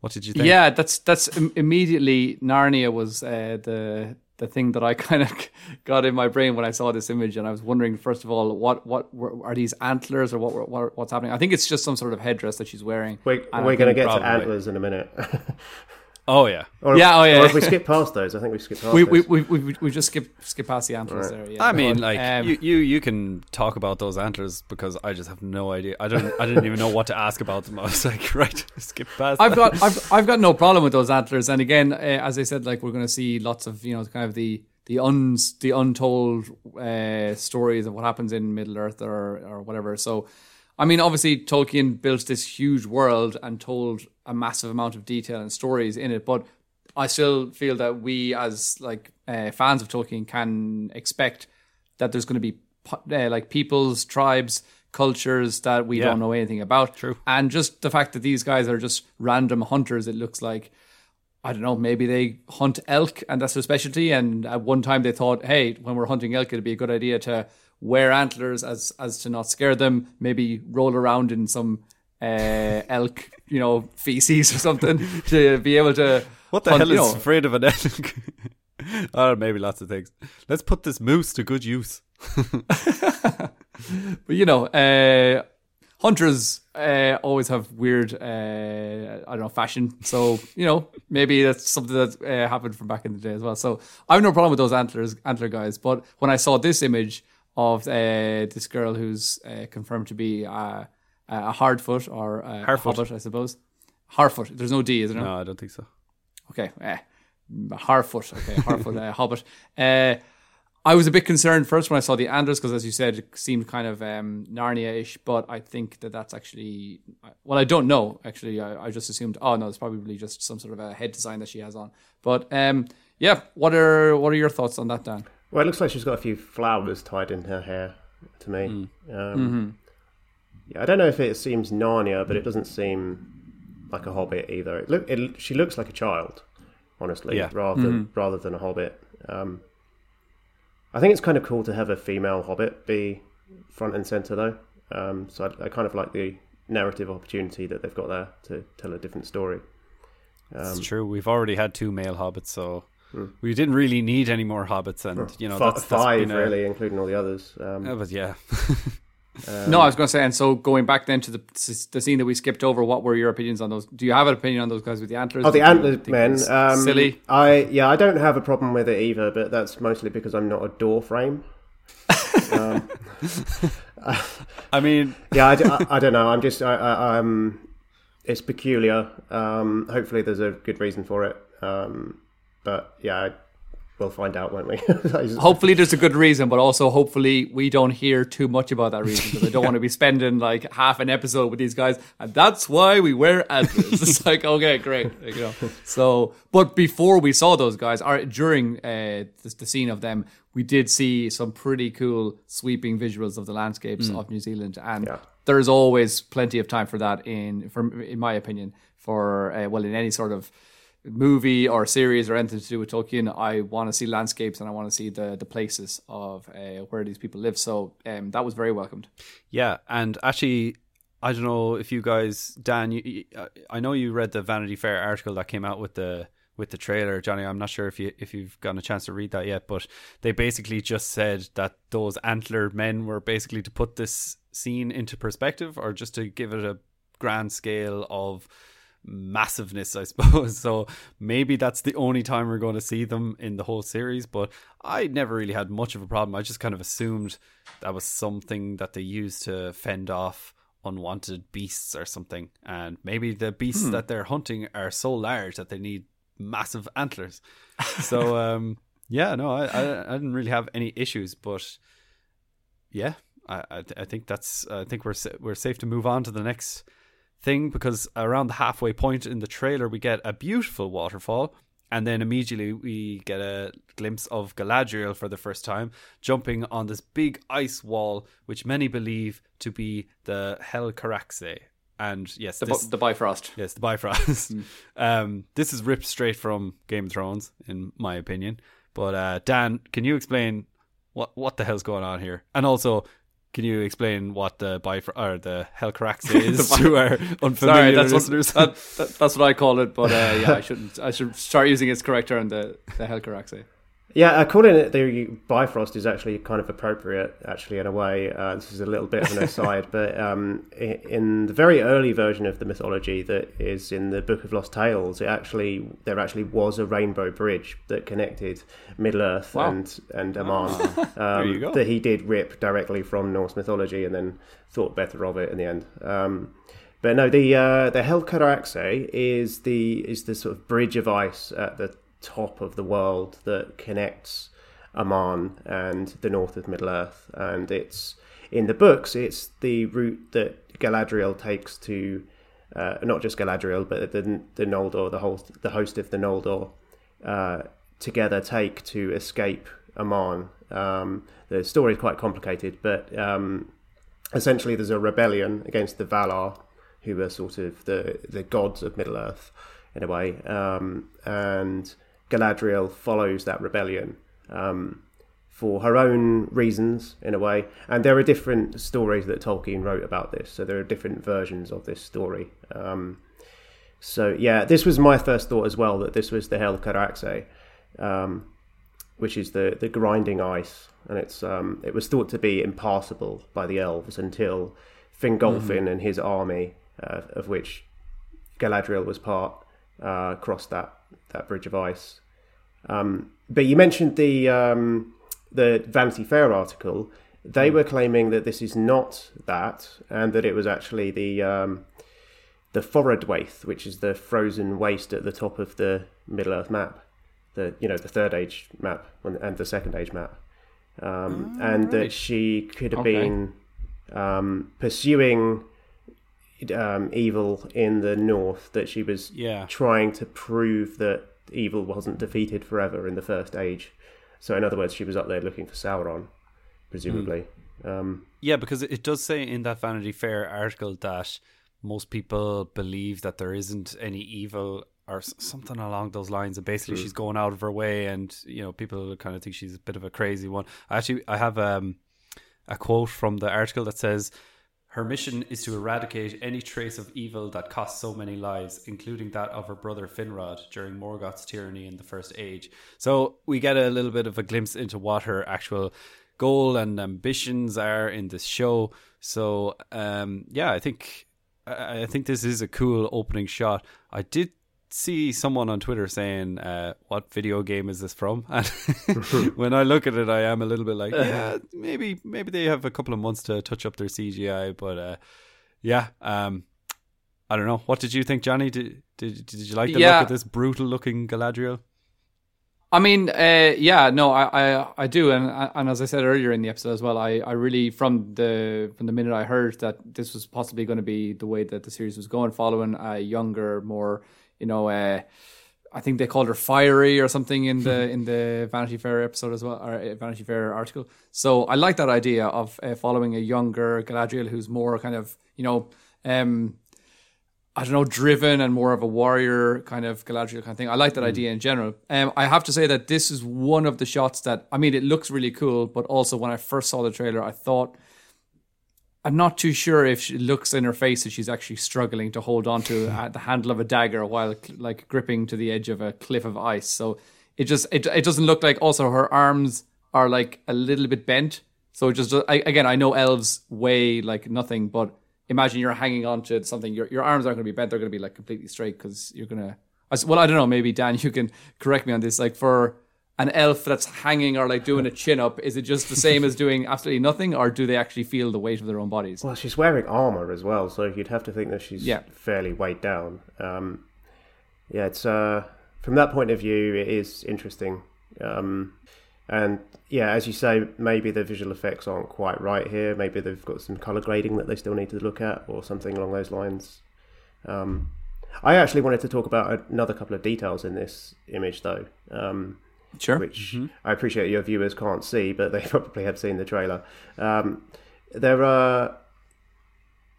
What did you think? Yeah, that's that's immediately Narnia was uh, the the thing that I kind of got in my brain when I saw this image, and I was wondering first of all, what what are these antlers or what, what what's happening? I think it's just some sort of headdress that she's wearing. We're, we're going to get probably. to antlers in a minute. Oh yeah, or, yeah, oh yeah. Or if we skip past those, I think we skip past. We we, we, we, we just skip skip past the antlers right. there. Yeah. I mean, like um, you, you you can talk about those antlers because I just have no idea. I don't I didn't even know what to ask about them. I was like, right, skip past. I've that. got I've I've got no problem with those antlers. And again, uh, as I said, like we're going to see lots of you know kind of the the uns the untold uh, stories of what happens in Middle Earth or or whatever. So I mean, obviously, Tolkien built this huge world and told a massive amount of detail and stories in it, but I still feel that we, as like uh, fans of Tolkien, can expect that there's going to be uh, like peoples, tribes, cultures that we yeah. don't know anything about. True. And just the fact that these guys are just random hunters, it looks like. I don't know, maybe they hunt elk and that's their specialty. And at one time they thought, hey, when we're hunting elk, it'd be a good idea to wear antlers as as to not scare them. Maybe roll around in some uh, elk, you know, feces or something to be able to. What the hunt, hell is know. afraid of an elk? or maybe lots of things. Let's put this moose to good use. but you know, uh, hunters uh, always have weird, uh, I don't know, fashion. So you know, maybe that's something that uh, happened from back in the day as well. So I have no problem with those antlers, antler guys. But when I saw this image, of uh, this girl who's uh, confirmed to be uh, a hardfoot or a Harfoot. hobbit, I suppose. Harfoot. There's no D, is there? No, I don't think so. Okay, eh, Harfoot. Okay, Harfoot, uh, hobbit. Uh, I was a bit concerned first when I saw the Anders because, as you said, it seemed kind of um, Narnia-ish. But I think that that's actually well, I don't know. Actually, I, I, just assumed. Oh no, it's probably just some sort of a head design that she has on. But um, yeah, what are what are your thoughts on that, Dan? Well, it looks like she's got a few flowers tied in her hair to me. Mm. Um, mm-hmm. Yeah, I don't know if it seems Narnia, but it doesn't seem like a hobbit either. It look, it, she looks like a child, honestly, yeah. rather than mm-hmm. rather than a hobbit. Um, I think it's kind of cool to have a female hobbit be front and center, though. Um, so I, I, kind of like the narrative opportunity that they've got there to tell a different story. Um, it's true. We've already had two male hobbits, so Hmm. We didn't really need any more hobbits, and you know F- that's, that's five really, including all the others. Um, but yeah. um, no, I was going to say, and so going back then to the the scene that we skipped over, what were your opinions on those? Do you have an opinion on those guys with the antlers? Oh, the antlered men. Um, silly. I yeah, I don't have a problem with it either, but that's mostly because I'm not a door frame. um, I mean, yeah, I, I, I, don't know. I'm just, I, I, um, it's peculiar. Um, hopefully, there's a good reason for it. Um, but yeah, we'll find out, won't we? hopefully, there's a good reason, but also hopefully we don't hear too much about that reason because I don't want to be spending like half an episode with these guys, and that's why we wear antlers. it's like okay, great, you know. So, but before we saw those guys, or during uh, the, the, scene of them, we did see some pretty cool sweeping visuals of the landscapes mm. of New Zealand, and yeah. there's always plenty of time for that in, for in my opinion, for uh, well, in any sort of movie or series or anything to do with Tolkien, I want to see landscapes and I want to see the the places of uh, where these people live. So um, that was very welcomed. Yeah, and actually, I don't know if you guys, Dan, you, I know you read the Vanity Fair article that came out with the with the trailer, Johnny. I'm not sure if you if you've gotten a chance to read that yet, but they basically just said that those antlered men were basically to put this scene into perspective or just to give it a grand scale of massiveness, I suppose. So maybe that's the only time we're going to see them in the whole series. But I never really had much of a problem. I just kind of assumed that was something that they used to fend off unwanted beasts or something. And maybe the beasts hmm. that they're hunting are so large that they need massive antlers. so um, yeah, no, I, I, I didn't really have any issues, but yeah, I I, I think that's I think we're we're safe to move on to the next thing because around the halfway point in the trailer we get a beautiful waterfall and then immediately we get a glimpse of Galadriel for the first time jumping on this big ice wall which many believe to be the Helcaraxes and yes the, this, the Bifrost. Yes the Bifrost. Mm. um, this is ripped straight from Game of Thrones in my opinion. But uh, Dan can you explain what what the hell's going on here? And also can you explain what the bifr or the Helcaraxe is to our unfamiliar Sorry, that's listeners? What, that, that, that's what I call it, but uh, yeah, I shouldn't. I should start using its correct term, the the Helcaraxe. Yeah, calling it the Bifrost is actually kind of appropriate, actually, in a way. Uh, this is a little bit of an aside, but um, in the very early version of the mythology that is in the Book of Lost Tales, it actually there actually was a rainbow bridge that connected Middle Earth wow. and and Aman um, that he did rip directly from Norse mythology and then thought better of it in the end. Um, but no, the uh, the Helcaraxe is the is the sort of bridge of ice at the top of the world that connects Aman and the north of Middle Earth. And it's in the books, it's the route that Galadriel takes to uh, not just Galadriel, but the the Noldor, the host, the host of the Noldor, uh, together take to escape Aman. Um, the story is quite complicated, but um, essentially there's a rebellion against the Valar, who are sort of the the gods of Middle Earth in a way, um, and Galadriel follows that rebellion um, for her own reasons, in a way. And there are different stories that Tolkien wrote about this, so there are different versions of this story. Um, so yeah, this was my first thought as well that this was the Helcaraxe, um, which is the the grinding ice, and it's um, it was thought to be impassable by the elves until Fingolfin mm-hmm. and his army, uh, of which Galadriel was part, uh, crossed that that bridge of ice. Um, but you mentioned the um, the Vanity Fair article. They hmm. were claiming that this is not that, and that it was actually the um, the Forodwaith, which is the frozen waste at the top of the Middle Earth map, the you know the third age map and the second age map, um, oh, and right. that she could have okay. been um, pursuing um, evil in the north. That she was yeah. trying to prove that evil wasn't defeated forever in the first age. So, in other words, she was up there looking for Sauron, presumably. Mm. Um, yeah, because it does say in that Vanity Fair article that most people believe that there isn't any evil or something along those lines and basically mm. she's going out of her way and you know people kind of think she's a bit of a crazy one actually i have um, a quote from the article that says her mission is to eradicate any trace of evil that cost so many lives, including that of her brother Finrod during Morgoth's tyranny in the First Age. So we get a little bit of a glimpse into what her actual goal and ambitions are in this show. So um, yeah, I think I think this is a cool opening shot. I did see someone on Twitter saying, uh, "What video game is this from?" And when I look at it, I am a little bit like, "Yeah, maybe maybe they have a couple of months to touch up their CGI." But uh, yeah, um, I don't know. What did you think, Johnny? Did did, did you like the yeah. look of this brutal looking Galadriel? I mean, uh, yeah, no, I, I, I do, and and as I said earlier in the episode as well, I, I really from the from the minute I heard that this was possibly going to be the way that the series was going, following a younger, more you know, uh, I think they called her fiery or something in the in the Vanity Fair episode as well, or uh, Vanity Fair article. So I like that idea of uh, following a younger Galadriel who's more kind of you know, um, I don't know, driven and more of a warrior kind of Galadriel kind of thing. I like that mm. idea in general. Um, I have to say that this is one of the shots that I mean, it looks really cool, but also when I first saw the trailer, I thought I'm not too sure if she looks in her face that she's actually struggling to hold on to uh, the handle of a dagger while like gripping to the edge of a cliff of ice. So it just it it doesn't look like. Also, her arms are like a little bit bent. So it just I, again, I know elves weigh like nothing, but imagine you're hanging on to something. Your your arms aren't going to be bent; they're going to be like completely straight because you're going to. Well, I don't know. Maybe Dan, you can correct me on this. Like for an elf that's hanging or like doing a chin up, is it just the same as doing absolutely nothing, or do they actually feel the weight of their own bodies? Well, she's wearing armor as well, so you'd have to think that she's Yeah. fairly weighed down. Um, yeah, it's uh, from that point of view, it is interesting. Um, and yeah, as you say, maybe the visual effects aren't quite right here. Maybe they've got some color grading that they still need to look at, or something along those lines. Um, I actually wanted to talk about another couple of details in this image, though. Um, Sure. which I appreciate your viewers can't see, but they probably have seen the trailer. Um, there are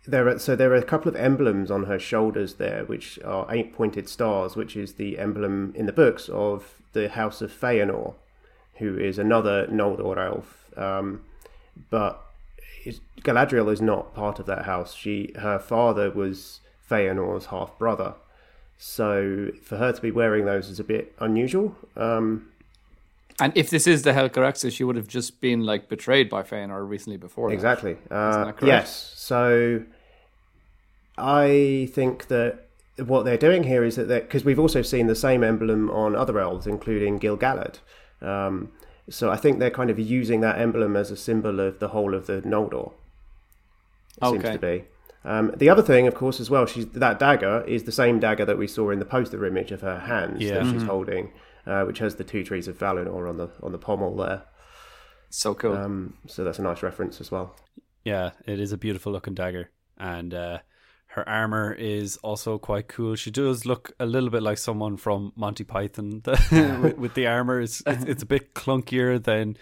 there are so there are a couple of emblems on her shoulders there, which are eight pointed stars, which is the emblem in the books of the House of Feanor, who is another Noldor elf. Um, but Galadriel is not part of that house. She her father was Feanor's half brother. So for her to be wearing those is a bit unusual. Um, And if this is the Helcaraxes, she would have just been like betrayed by Feanor recently before. that. Exactly. Uh, that correct? yes. So I think that what they're doing here is that because we've also seen the same emblem on other elves, including Gil-galad. Um, so I think they're kind of using that emblem as a symbol of the whole of the Noldor. It seems to be. Um, the other thing, of course, as well, she's that dagger is the same dagger that we saw in the poster image of her hands Yeah. that Mm-hmm. she's holding, uh, which has the two trees of Valinor on the on the pommel there. So cool. Um, so that's a nice reference as well. Yeah, it is a beautiful looking dagger, and uh, her armor is also quite cool. She does look a little bit like someone from Monty Python with, with the armor. It's, it's it's a bit clunkier than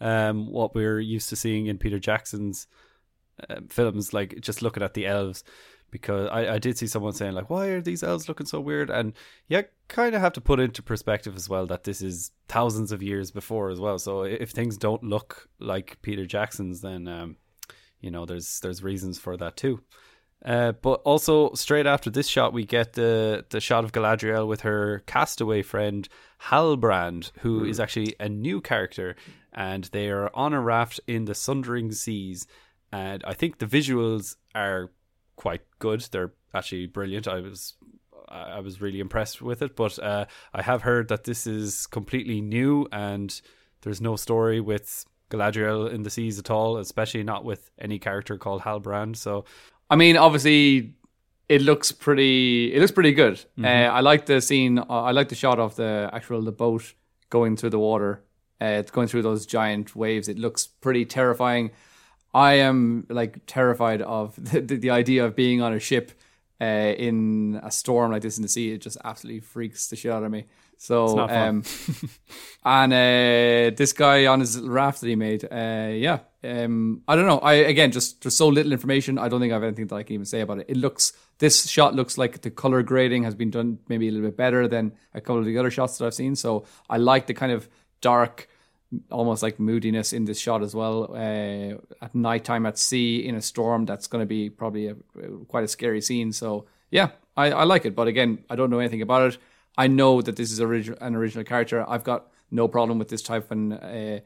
um, what we're used to seeing in Peter Jackson's uh, films. Like just looking at the elves, because I, I did see someone saying like, "Why are these elves looking so weird?" And yeah, kind of have to put into perspective as well that this is thousands of years before as well. So if things don't look like Peter Jackson's, then um, you know there's there's reasons for that too. Uh, but also straight after this shot, we get the the shot of Galadriel with her castaway friend Halbrand, who is actually a new character, and they are on a raft in the Sundering Seas. And I think the visuals are quite good. They're actually brilliant. I was I was really impressed with it. But uh, I have heard that this is completely new, and there's no story with Galadriel in the seas at all, especially not with any character called Halbrand. So I mean, obviously, it looks pretty. It looks pretty good. Uh, I like the scene. uh, I like the shot of the actual the boat going through the water. Uh, it's going through those giant waves. It looks pretty terrifying. I am like terrified of the, the, the idea of being on a ship uh, in a storm like this in the sea. It just absolutely freaks the shit out of me. So, um, and uh, this guy on his raft that he made, uh, yeah, um, I don't know. I again, just there's so little information. I don't think I have anything that I can even say about it. It looks this shot looks like the color grading has been done maybe a little bit better than a couple of the other shots that I've seen. So I like the kind of dark, almost like moodiness in this shot as well. Uh, at nighttime at sea in a storm, that's going to be probably a, quite a scary scene. So yeah, I, I like it. But again, I don't know anything about it. I know that this is an original character. I've got no problem with this type and uh,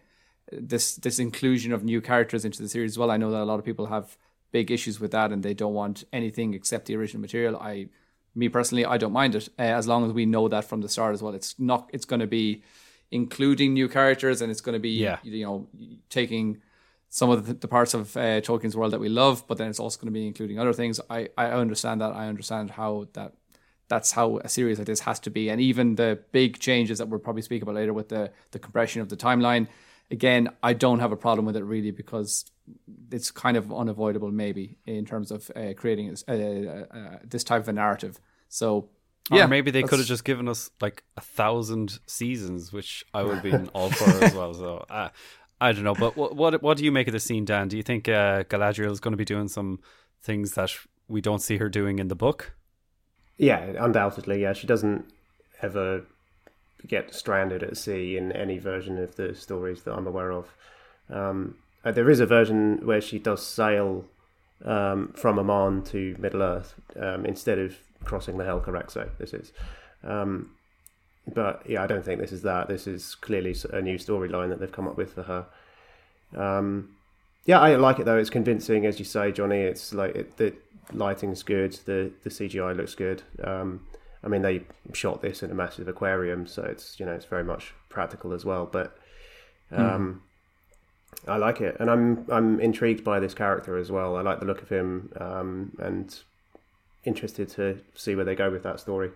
this this inclusion of new characters into the series as well. I know that a lot of people have big issues with that and they don't want anything except the original material. I, me personally, I don't mind it uh, as long as we know that from the start as well. It's not. It's going to be including new characters and it's going to be Yeah. you know taking some of the, the parts of uh, Tolkien's world that we love, but then it's also going to be including other things. I I understand that. I understand how that that's how a series like this has to be. And even the big changes that we'll probably speak about later with the the compression of the timeline. Again, I don't have a problem with it really because it's kind of unavoidable, maybe in terms of uh, creating uh, uh, uh, this type of a narrative. So, Or yeah, maybe they could have just given us like a thousand seasons, which I would have been all for as well. So uh, I don't know, but what what what do you make of the scene, Dan? Do you think uh, Galadriel is going to be doing some things that we don't see her doing in the book? Yeah, undoubtedly. Yeah, she doesn't ever get stranded at sea in any version of the stories that I'm aware of. Um, uh, there is a version where she does sail um, from Aman to Middle Earth um, instead of crossing the Helcaraxe. This is, um, but yeah, I don't think this is that. This is clearly a new storyline that they've come up with for her. Um, yeah, I like it though. It's convincing, as you say, Johnny. It's like it, the lighting's good. The the CGI looks good. Um, I mean, they shot this in a massive aquarium, so it's you know it's very much practical as well. But um, mm. I like it, and I'm I'm intrigued by this character as well. I like the look of him, um, and interested to see where they go with that story.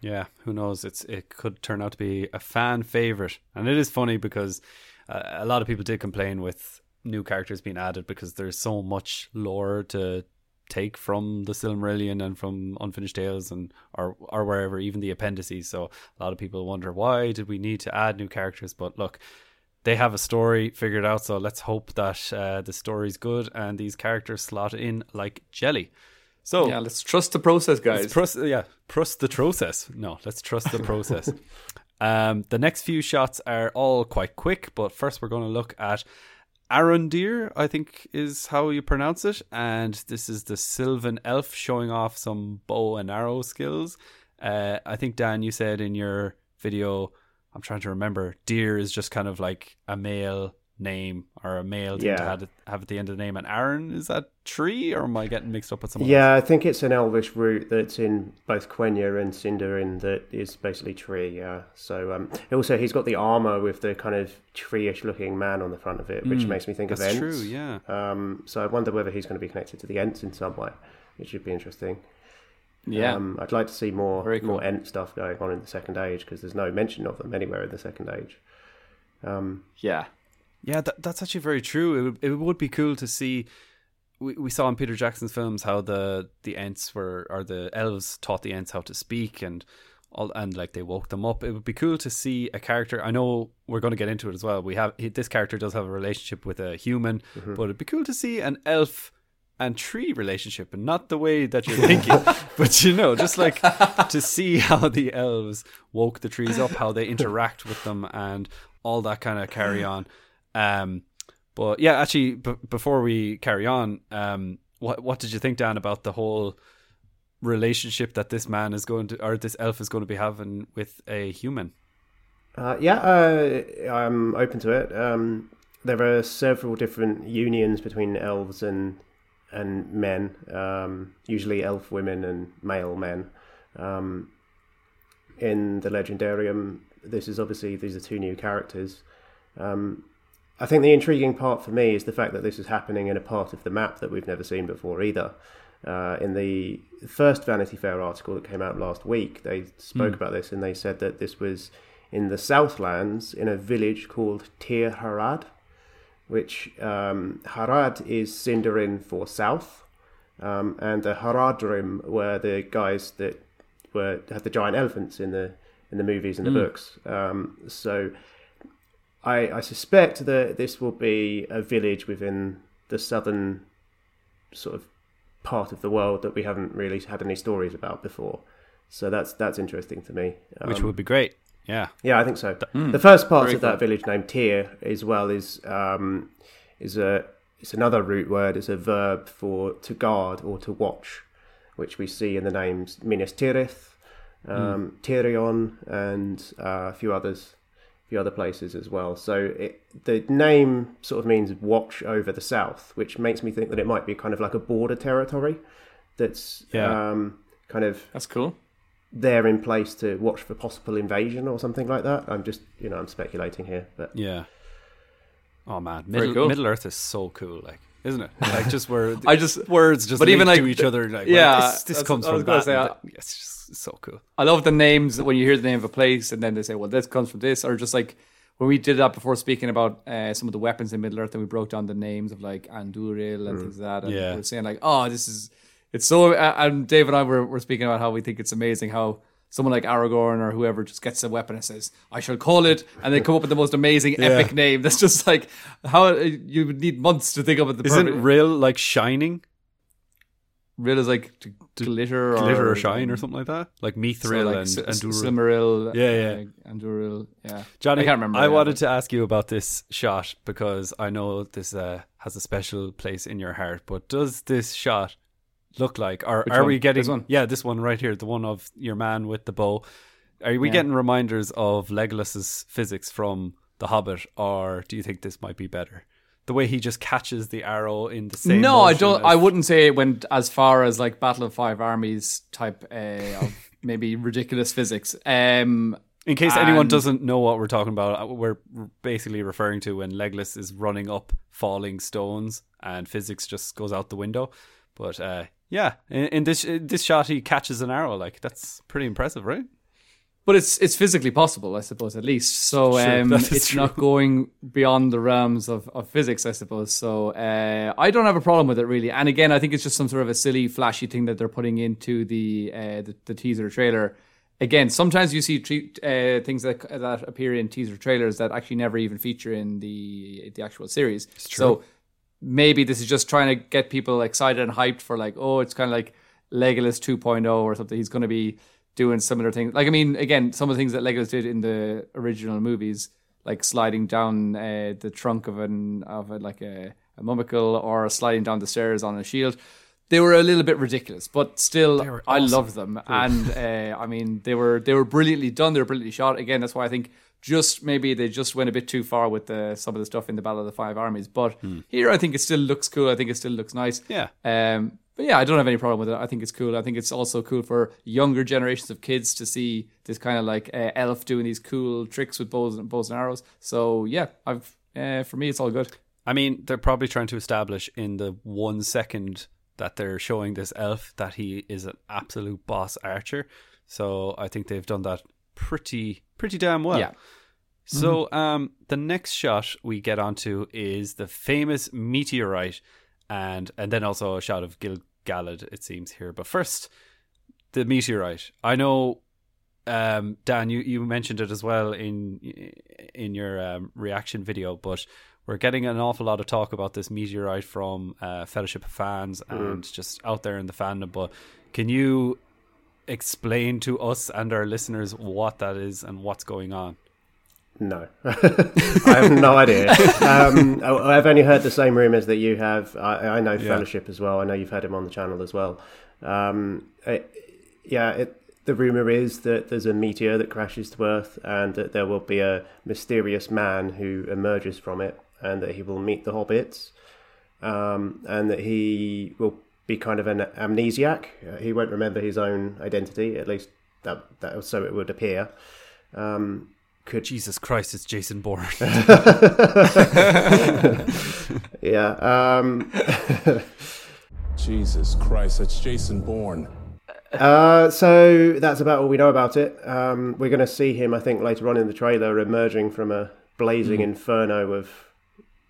Yeah, who knows? It's it could turn out to be a fan favorite, and it is funny because uh, a lot of people did complain with new characters being added because there's so much lore to take from the Silmarillion and from Unfinished Tales and or or wherever, even the appendices. So a lot of people wonder why did we need to add new characters? But look, they have a story figured out, so let's hope that uh, the story's good and these characters slot in like jelly. So yeah, let's trust the process, guys. Trust, yeah, trust the process. No, let's trust the process. um, the next few shots are all quite quick, but first we're going to look at Arondir, I think is how you pronounce it, and this is the Sylvan elf showing off some bow and arrow skills. Uh, I think Dan, you said in your video, I'm trying to remember, deer is just kind of like a male name or a male thing yeah. to have, have at the end of the name. And Aaron, is that tree or am I getting mixed up with someone Yeah, else? I think it's an Elvish root that's in both Quenya and Sindarin that is basically tree, yeah. So um, also he's got the armor with the kind of tree-ish looking man on the front of it, which mm, makes me think of Ents. true, yeah. Um, so I wonder whether he's going to be connected to the Ents in some way, which should be interesting. Yeah, um, I'd like to see more cool. more Ent stuff going on in the Second Age because there's no mention of them anywhere in the Second Age. Um, yeah, yeah, that, that's actually very true. It would, it would be cool to see. We, we saw in Peter Jackson's films how the the Ents were or the elves taught the Ents how to speak and all and like they woke them up. It would be cool to see a character. I know we're going to get into it as well. We have this character does have a relationship with a human, mm-hmm. but it'd be cool to see an elf and tree relationship and not the way that you're thinking but you know just like to see how the elves woke the trees up how they interact with them and all that kind of carry on um, but yeah, actually, b- before we carry on, um, what what did you think, Dan, about the whole relationship that this man is going to, or this elf is going to be having with a human? Uh, yeah, uh, I'm open to it. Um, there are several different unions between elves and and men, um, usually elf women and male men. Um, in the Legendarium, this is obviously these are two new characters. Um, I think the intriguing part for me is the fact that this is happening in a part of the map that we've never seen before either. Uh, in the first Vanity Fair article that came out last week, they spoke mm. about this and they said that this was in the Southlands in a village called Tir Harad, which um, Harad is Sindarin for south, um, and the Haradrim were the guys that were had the giant elephants in the in the movies and the mm. books. Um, so I, I suspect that this will be a village within the southern sort of part of the world that we haven't really had any stories about before. So that's that's interesting to me. Um, Which would be great. Yeah. Yeah, I think so. Mm, the first part of that cool. village named Tir as well is um, is a it's another root word. It's a verb for to guard or to watch, which we see in the names Minas Tirith, um, mm. Tirion, and uh, a few others few other places as well. So it, the name sort of means watch over the south, which makes me think that it might be kind of like a border territory that's yeah. um, kind of that's cool there in place to watch for possible invasion or something like that. I'm just you know I'm speculating here, but yeah. Oh man, Middle, cool. Middle Earth is so cool, like isn't it? Like just where I just words just but even like to each other. Like yeah, well, this, this comes from that. Say, I, it's just so cool. I love the names when you hear the name of a place and then they say, well, this comes from this, or just like when we did that before speaking about uh, some of the weapons in Middle Earth, and we broke down the names of like Anduril and mm. things like that. And yeah. we are saying like, oh, this is it's so. Uh, and Dave and I were, were speaking about how we think it's amazing how someone like Aragorn or whoever just gets a weapon and says, "I shall call it," and they come up with the most amazing, yeah. epic name. That's just like how you would need months to think of it. The Isn't perfect. Rill like shining? Real is like to glitter, glitter or, or shine or something like that, like Mithril so like and S- Anduril. Silmaril, yeah, yeah, uh, Anduril, yeah. Johnny, I can't remember. I wanted to ask you about this shot because I know this uh, has a special place in your heart. But does this shot look like, or Which are one? we getting? This one? Yeah, this one right here, the one of your man with the bow. Are we yeah. getting reminders of Legolas's physics from The Hobbit, or do you think this might be better? the way he just catches the arrow in the same. No, I don't. as- I wouldn't say it went as far as like Battle of Five Armies type uh, of maybe ridiculous physics. Um, In case anyone doesn't know what we're talking about, uh, we're basically referring to when Legolas is running up falling stones and physics just goes out the window. But uh, yeah, in, in this in this shot, he catches an arrow. Like that's pretty impressive, right? but it's it's physically possible, I suppose, at least. So Sure, um, it's true. not going beyond the realms of, of physics, I suppose. So uh, I don't have a problem with it really. And again, I think it's just some sort of a silly, flashy thing that they're putting into the uh, the, the teaser trailer. Again, sometimes you see tre- uh, things that that appear in teaser trailers that actually never even feature in the the actual series. So maybe this is just trying to get people excited and hyped for like, oh, it's kind of like Legolas 2.0 or something. He's going to be doing similar things. Like, I mean, again, some of the things that Legolas did in the original movies, like sliding down uh, the trunk of an of a, like a, a mûmakil or sliding down the stairs on a shield. They were a little bit ridiculous, but still, were I awesome. loved them. And uh, I mean, they were they were brilliantly done. They were brilliantly shot. Again, that's why I think just maybe they just went a bit too far with the, some of the stuff in the Battle of the Five Armies. But here, I think it still looks cool. I think it still looks nice. Yeah. Um, but yeah, I don't have any problem with it. I think it's cool. I think it's also cool for younger generations of kids to see this kind of like uh, elf doing these cool tricks with bows and bows and arrows. So yeah, I've uh, for me, it's all good. I mean, they're probably trying to establish in the one second that they're showing this elf that he is an absolute boss archer. So I think they've done that pretty pretty damn well. Yeah. So um, the next shot we get onto is the famous meteorite, and and then also a shot of Gil Galad. It seems here, but first the meteorite. I know, um, Dan, you, you mentioned it as well in in your um, reaction video, but we're getting an awful lot of talk about this meteorite from uh, Fellowship of Fans and just out there in the fandom. But can you explain to us and our listeners what that is and what's going on? No, I have no idea. Um, I- I've only heard the same rumors that you have. I, I know Fellowship as well. I know you've had him on the channel as well. Um, it, yeah, it, the rumor is that there's a meteor that crashes to Earth, and that there will be a mysterious man who emerges from it, and that he will meet the hobbits, um, and that he will be kind of an amnesiac. Uh, He won't remember his own identity, at least that, that so it would appear. Um, could Jesus Christ, it's Jason Bourne. Yeah. Um, Jesus Christ, that's Jason Bourne. uh, so that's about all we know about it. Um, we're going to see him, I think, later on in the trailer emerging from a blazing inferno of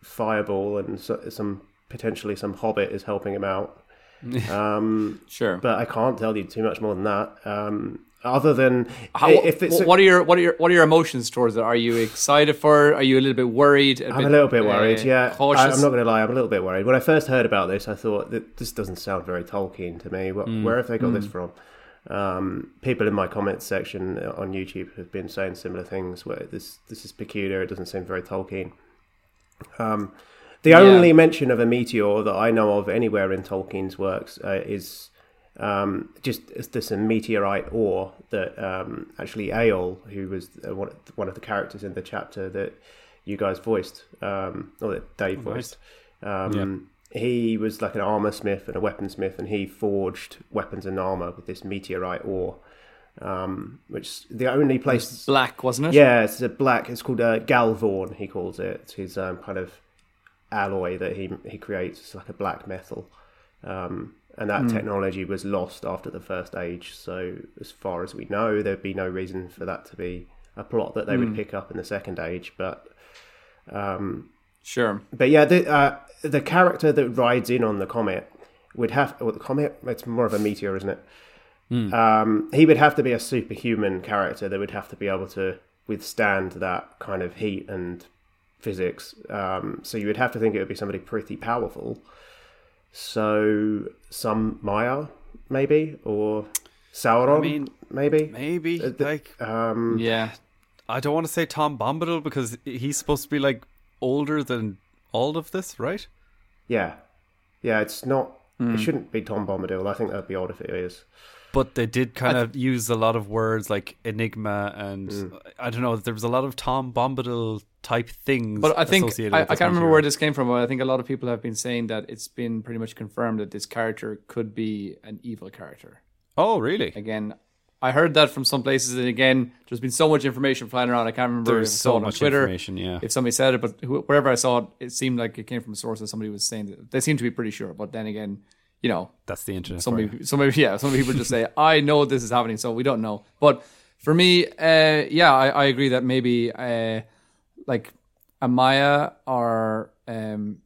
fireball, and so, some potentially some hobbit is helping him out. Um, Sure. but I can't tell you too much more than that. Um, other than How, if it's what are your what are your what are your emotions towards it? Are you excited for? it? Are you a little bit worried? I'm a little bit worried. uh, yeah, cautious. I, I'm not going to lie. I'm a little bit worried. When I first heard about this, I thought that this doesn't sound very Tolkien to me. What, Mm. Where have they got this from? Um, people in my comments section on YouTube have been saying similar things. Where this this is peculiar. It doesn't seem very Tolkien. Um, the only mention of a meteor that I know of anywhere in Tolkien's works uh, is um, just this meteorite ore that um, actually Eöl, who was one, of the characters in the chapter that you guys voiced, um, or that Dave voiced, um, he was like an armor smith and a weaponsmith, and he forged weapons and armor with this meteorite ore. Um, which the only place black, wasn't it? yeah, it's a black. It's called uh, Galvorn. He calls it. It's his um, kind of alloy that he he creates. It's like a black metal, um, and that technology was lost after the first age. So, as far as we know, there'd be no reason for that to be a plot that they would pick up in the second age. But um, Sure. but yeah, the uh, the character that rides in on the comet would have well, the comet. It's more of a meteor, isn't it? Um, he would have to be a superhuman character that would have to be able to withstand that kind of heat and physics. Um, so you would have to think it would be somebody pretty powerful. So some Maya, maybe, or Sauron, I mean, maybe. Maybe the- like Um, Yeah. I don't want to say Tom Bombadil because he's supposed to be like older than all of this, right? yeah, yeah. It's not. It shouldn't be Tom Bombadil. I think that'd be odd if it is. But they did kind of use a lot of words like enigma and Mm. I don't know. There was a lot of Tom Bombadil type things. But I think I, I can't remember where this came from. But I think a lot of people have been saying that it's been pretty much confirmed that this character could be an evil character. Oh, really? Again, I heard that from some places, and again, there's been so much information flying around. I can't remember There's if I saw so it on much Twitter, information. Yeah. if somebody said it, but wh- wherever I saw it, it seemed like it came from a source that somebody was saying that they seem to be pretty sure. But then again, you know, That's the internet. some people, some people, yeah, some people just say, "I know this is happening," so we don't know. But for me, uh, yeah, I, I agree that maybe uh, like Amaya or um,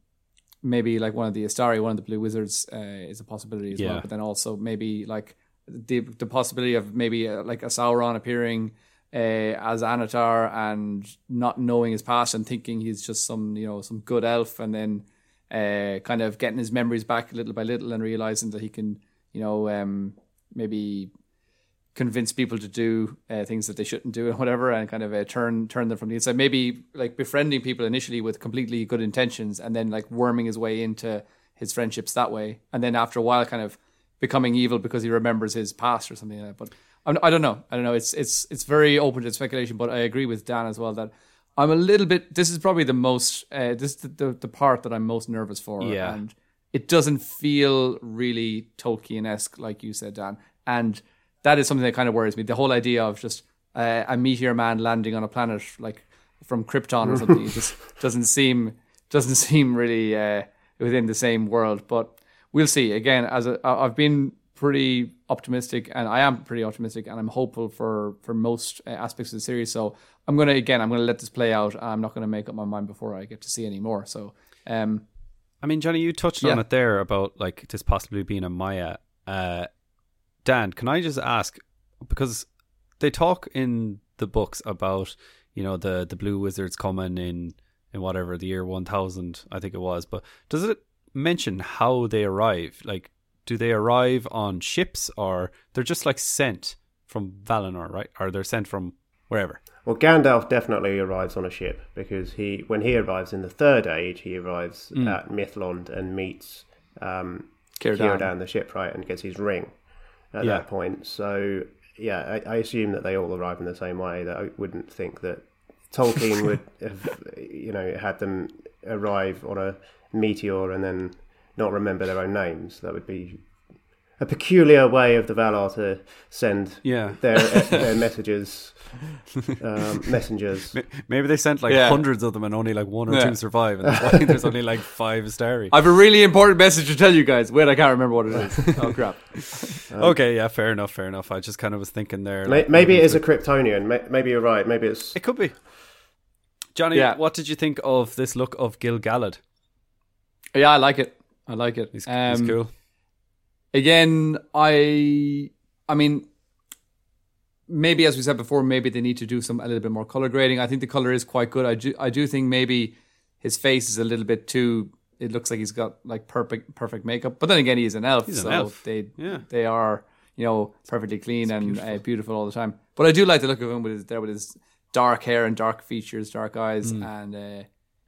maybe like one of the Istari, one of the Blue Wizards, uh, is a possibility as Yeah. well. But then also maybe like the the possibility of maybe uh, like a Sauron appearing. Uh, as Annatar and not knowing his past and thinking he's just some you know some good elf and then uh, kind of getting his memories back little by little and realizing that he can, you know, um, maybe convince people to do uh, things that they shouldn't do and whatever, and kind of uh, turn turn them from the inside. Maybe like befriending people initially with completely good intentions, and then like worming his way into his friendships that way, and then after a while, kind of becoming evil because he remembers his past or something like that. But I'm, I don't know. I don't know. It's it's it's very open to speculation, but I agree with Dan as well that. I'm a little bit. This is probably the most. Uh, this is the, the the part that I'm most nervous for. Yeah. and it doesn't feel really Tolkien esque, like you said, Dan. And that is something that kind of worries me. The whole idea of just uh, a meteor man landing on a planet like from Krypton or something it just doesn't seem doesn't seem really uh, within the same world. But we'll see. Again, as I- I've been pretty optimistic, and I am pretty optimistic, and I'm hopeful for for most uh, aspects of the series. So I'm gonna again, I'm gonna let this play out. I'm not gonna make up my mind before I get to see any more. So. Um, I mean, Johnny, you touched on Yeah. it there about like this possibly being a Maya. Uh, Dan, can I just ask because they talk in the books about you know the the blue wizards coming in in whatever the year one thousand I think it was, but does it mention how they arrive? Like, do they arrive on ships or they're just like sent from Valinor, right? Or they're sent from wherever? Well, Gandalf definitely arrives on a ship because he, when he arrives in the Third Age, he arrives at Mithlond and meets um, Círdan. Círdan, the shipwright, and gets his ring at Yeah. that point. So, yeah, I, I assume that they all arrive in the same way. That I wouldn't think that Tolkien would have, you know, had them arrive on a meteor and then not remember their own names. That would be a peculiar way of the Valar to send Yeah. their their messages, um, messengers. Maybe they sent like Yeah. hundreds of them and only like one or Yeah. two survive, and that's why there's only like five Istari. I have a really important message to tell you guys. Wait, I can't remember what it is. oh crap! okay, yeah, fair enough, fair enough. I just kind of was thinking there. Like, Maybe it is a Kryptonian. Maybe you're right. Maybe it's It could be. Johnny, Yeah. what did you think of this look of Gil Galad? Yeah, I like it. I like it. He's, Um, he's cool. Again, I, I mean, maybe as we said before, maybe they need to do some a little bit more color grading. I think the color is quite good. I do, I do think maybe his face is a little bit too. It looks like he's got like perfect, perfect makeup. But then again, he's an elf, He's an so elf. they, Yeah. they are, you know, perfectly clean and beautiful. Uh, beautiful all the time. But I do like the look of him with his there with his dark hair and dark features, dark eyes, Hmm. and uh,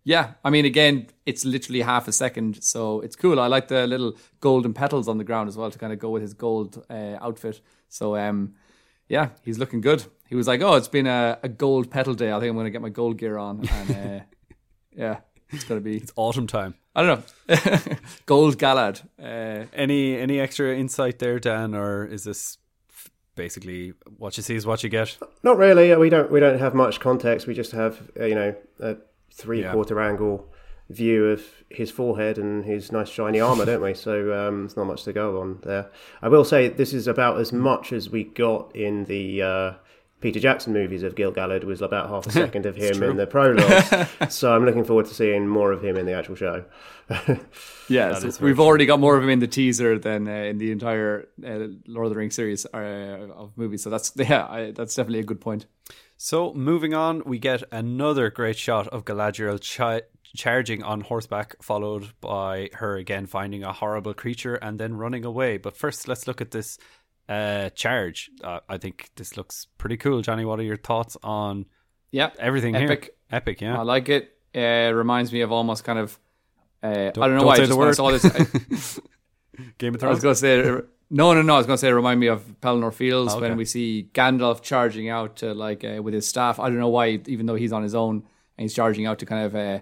yeah. I mean, again, it's literally half a second, so it's cool. I like the little golden petals on the ground as well to kind of go with his gold uh, outfit. So um, yeah, he's looking good. He was like, "Oh, it's been a, a gold petal day. I think I'm going to get my gold gear on." And uh, yeah, it's going to be. It's autumn time. I don't know, gold Galad. Uh, Any any extra insight there, Dan, or is this basically what you see is what you get? not really. We don't. We don't have much context. We just have uh, you know a three-quarter angle view of his forehead and his nice shiny armor, don't we? So um, there's not much to go on there. I will say this is about as much as we got in the. Uh, Peter Jackson movies of Gil Galad was about half a second of him in the prologue, so I'm looking forward to seeing more of him in the actual show. Yeah, so we've already got more of him in the teaser than uh, in the entire uh, Lord of the Rings series uh, of movies. So that's yeah, I, that's definitely a good point. So moving on, we get another great shot of Galadriel chi- charging on horseback, followed by her again finding a horrible creature and then running away. But first, let's look at this uh, charge. Uh, I think this looks pretty cool. Johnny, what are your thoughts on Yeah, everything Epic. here? Epic, yeah. I like it. Uh, reminds me of almost kind of. Uh, I don't know don't why. say just the word. saw this, I, Game of I was Thrones. going to say no, no, no. I was going to say remind me of Pelennor Fields Okay. when we see Gandalf charging out to like uh, with his staff. I don't know why, even though he's on his own and he's charging out to kind of uh,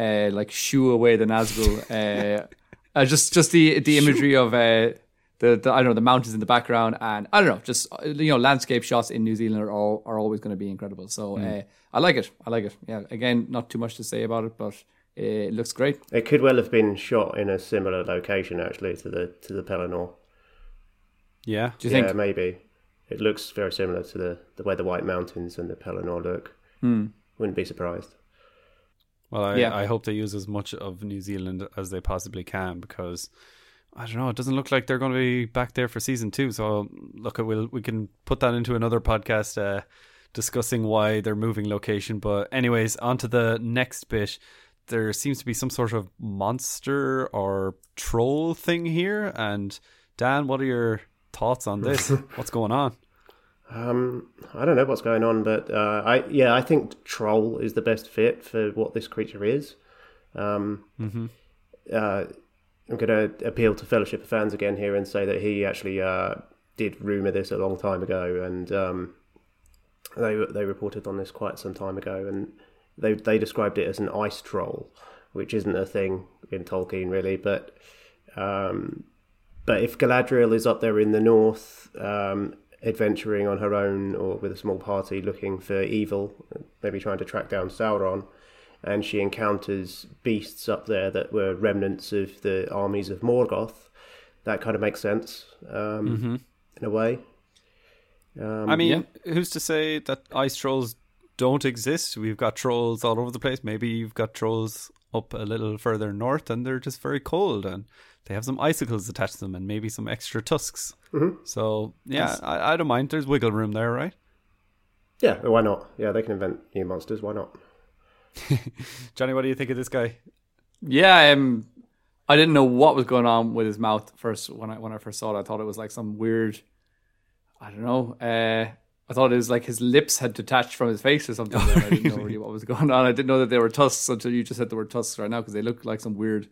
uh, like shoo away the Nazgul. uh, uh, just just the the imagery of uh, the, the I don't know the mountains in the background and I don't know just you know landscape shots in New Zealand are all, are always going to be incredible. So uh, I like it. I like it. Yeah. Again, not too much to say about it, but it looks great. It could well have been shot in a similar location, actually, to the to the Pelennor. Yeah. Do you yeah, think? maybe. It looks very similar to the, the way the White Mountains and the Pelennor look. Wouldn't be surprised. Well, I, Yeah. I hope they use as much of New Zealand as they possibly can because I don't know. It doesn't look like they're going to be back there for season two. So look, we'll we can put that into another podcast uh, discussing why they're moving location. But anyways, on to the next bit. There seems to be some sort of monster or troll thing here. And Dan, what are your thoughts on this? What's going on? Um, I don't know what's going on, but uh, I yeah, I think troll is the best fit for what this creature is. Um, uh, I'm going to appeal to Fellowship of Fans again here and say that he actually uh, did rumor this a long time ago, and um, they they reported on this quite some time ago, and they they described it as an ice troll, which isn't a thing in Tolkien really, but um, but if Galadriel is up there in the north, um, adventuring on her own or with a small party looking for evil, maybe trying to track down Sauron, and she encounters beasts up there that were remnants of the armies of Morgoth, that kind of makes sense um, in a way. Um, I mean, who's to say that ice trolls don't exist? We've got trolls all over the place. Maybe you've got trolls up a little further north and they're just very cold and they have some icicles attached to them and maybe some extra tusks. Mm-hmm. So, yeah, I, I don't mind. There's wiggle room there, right? yeah, why not? Yeah, they can invent new monsters. Why not? Johnny, what do you think of this guy? Yeah, um, I didn't know what was going on with his mouth first when I when I first saw it. I thought it was like some weird, I don't know. Uh, I thought it was like his lips had detached from his face or something. and I didn't know really what was going on. I didn't know that they were tusks until you just said the word tusks right now because they look like some weird.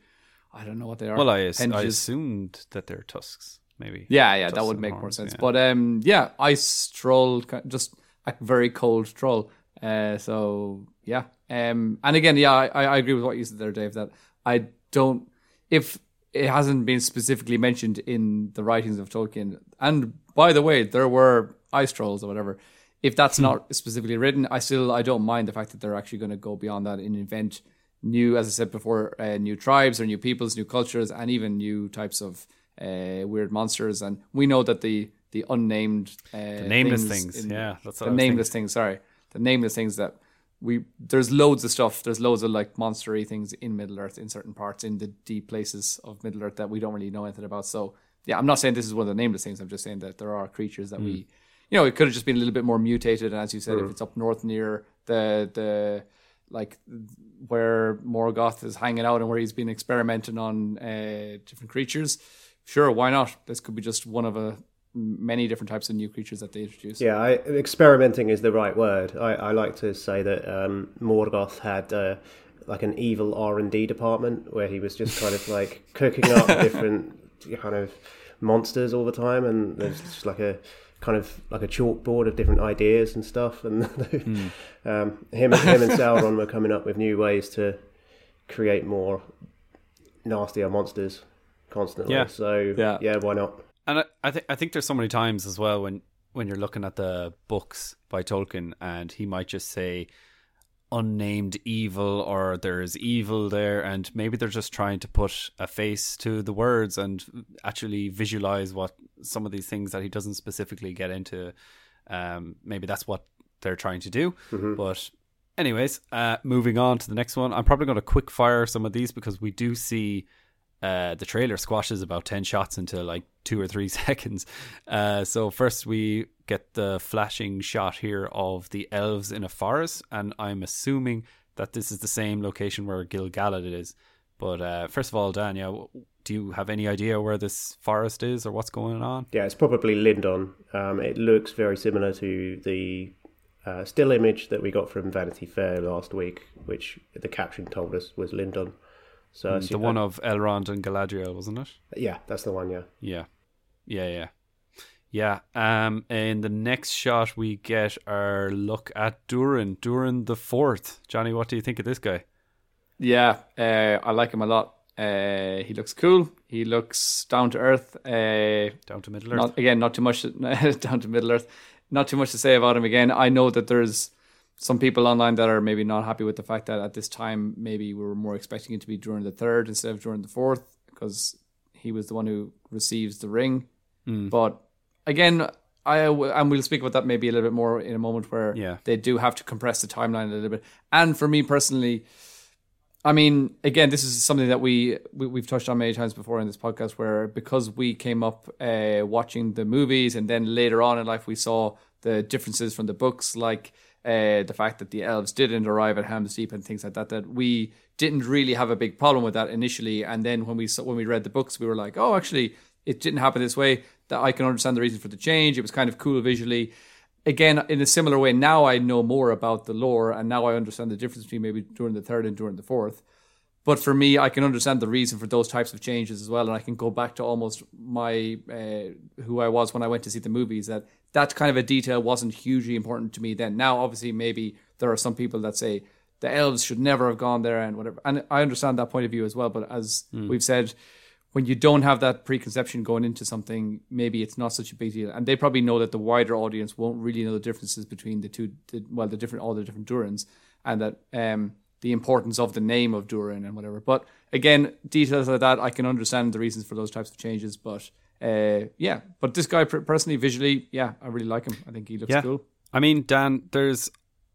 I don't know what they are. Well, I, I assumed that they're tusks, maybe. Yeah, yeah, that would make more sense. yeah. But um, yeah, ice troll, ki- just a very cold troll. Uh, so yeah, um, and again, yeah, I, I agree with what you said there, Dave. That I don't, if it hasn't been specifically mentioned in the writings of Tolkien, and by the way, there were ice trolls or whatever. If that's not specifically written, I still I don't mind the fact that they're actually going to go beyond that and invent new, as I said before, uh, new tribes or new peoples, new cultures, and even new types of uh, weird monsters. And we know that the the unnamed, uh, the nameless things, yeah, that's the nameless things. Sorry, the nameless things that we there's loads of stuff. There's loads of like monstery things in Middle Earth in certain parts in the deep places of Middle Earth that we don't really know anything about. So yeah, I'm not saying this is one of the nameless things. I'm just saying that there are creatures that we, you know, it could have just been a little bit more mutated. And as you said, if it's up north near the the like where Morgoth is hanging out and where he's been experimenting on uh, different creatures, sure, why not? This could be just one of a many different types of new creatures that they introduce. Yeah, I, experimenting is the right word. I, I like to say that um, Morgoth had uh, like an evil R and D department where he was just kind of like cooking up different kind of monsters all the time, and there's just like a kind of like a chalkboard of different ideas and stuff. And um, him, him and Sauron were coming up with new ways to create more nastier monsters constantly. Yeah. So Yeah. yeah, why not? And I, I think I think there's so many times as well when when you're looking at the books by Tolkien and he might just say unnamed evil or there's evil there and maybe they're just trying to put a face to the words and actually visualize what some of these things that he doesn't specifically get into. Um maybe that's what they're trying to do. But anyways uh moving on to the next one. I'm probably going to quick fire some of these because we do see uh, the trailer squashes about 10 shots into like two or three seconds. Uh, so, first, we get the flashing shot here of the elves in a forest, and I'm assuming that this is the same location where Gilgalad is. But uh, first of all, Dan, yeah, do you have any idea where this forest is or what's going on? Yeah, it's probably Lindon. Um, it looks very similar to the uh, still image that we got from Vanity Fair last week, which the caption told us was Lindon. So Mm, the one of Elrond and Galadriel, wasn't it? yeah, that's the one. Yeah. Yeah, yeah, yeah, yeah. Um, in the next shot, we get our look at Durin, Durin the Fourth. Johnny, what do you think of this guy? Yeah, uh, I like him a lot. Uh, he looks cool. He looks down to earth. Uh, Down to Middle Earth. not again, not too much down to Middle Earth. Not too much to say about him. Again, I know that there's some people online that are maybe not happy with the fact that at this time maybe we were more expecting it to be Durin the third instead of Durin the fourth because he was the one who receives the ring. But again, I and we'll speak about that maybe a little bit more in a moment where Yeah. they do have to compress the timeline a little bit. And for me personally, I mean, again, this is something that we, we we've touched on many times before in this podcast, where because we came up uh, watching the movies, and then later on in life we saw the differences from the books, like uh, the fact that the elves didn't arrive at Helm's Deep and things like that. That we didn't really have a big problem with that initially, and then when we saw, when we read the books, we were like, oh, actually, it didn't happen this way. That I can understand the reason for the change. It was kind of cool visually again, in a similar way, now I know more about the lore and now I understand the difference between maybe Durin the third and Durin the fourth. But for me, I can understand the reason for those types of changes as well, and I can go back to almost my uh, who I was when I went to see the movies. That that kind of a detail wasn't hugely important to me then. Now, obviously, maybe there are some people that say the elves should never have gone there and whatever, and I understand that point of view as well. But as we've said, when you don't have that preconception going into something, maybe it's not such a big deal. And they probably know that the wider audience won't really know the differences between the two, the, well, the different all the different Durins, and that um, the importance of the name of Durin and whatever. But again, details like that, I can understand the reasons for those types of changes. But uh, yeah, but this guy personally, visually, yeah, I really like him. I think he looks Yeah. cool. I mean, Dan, there's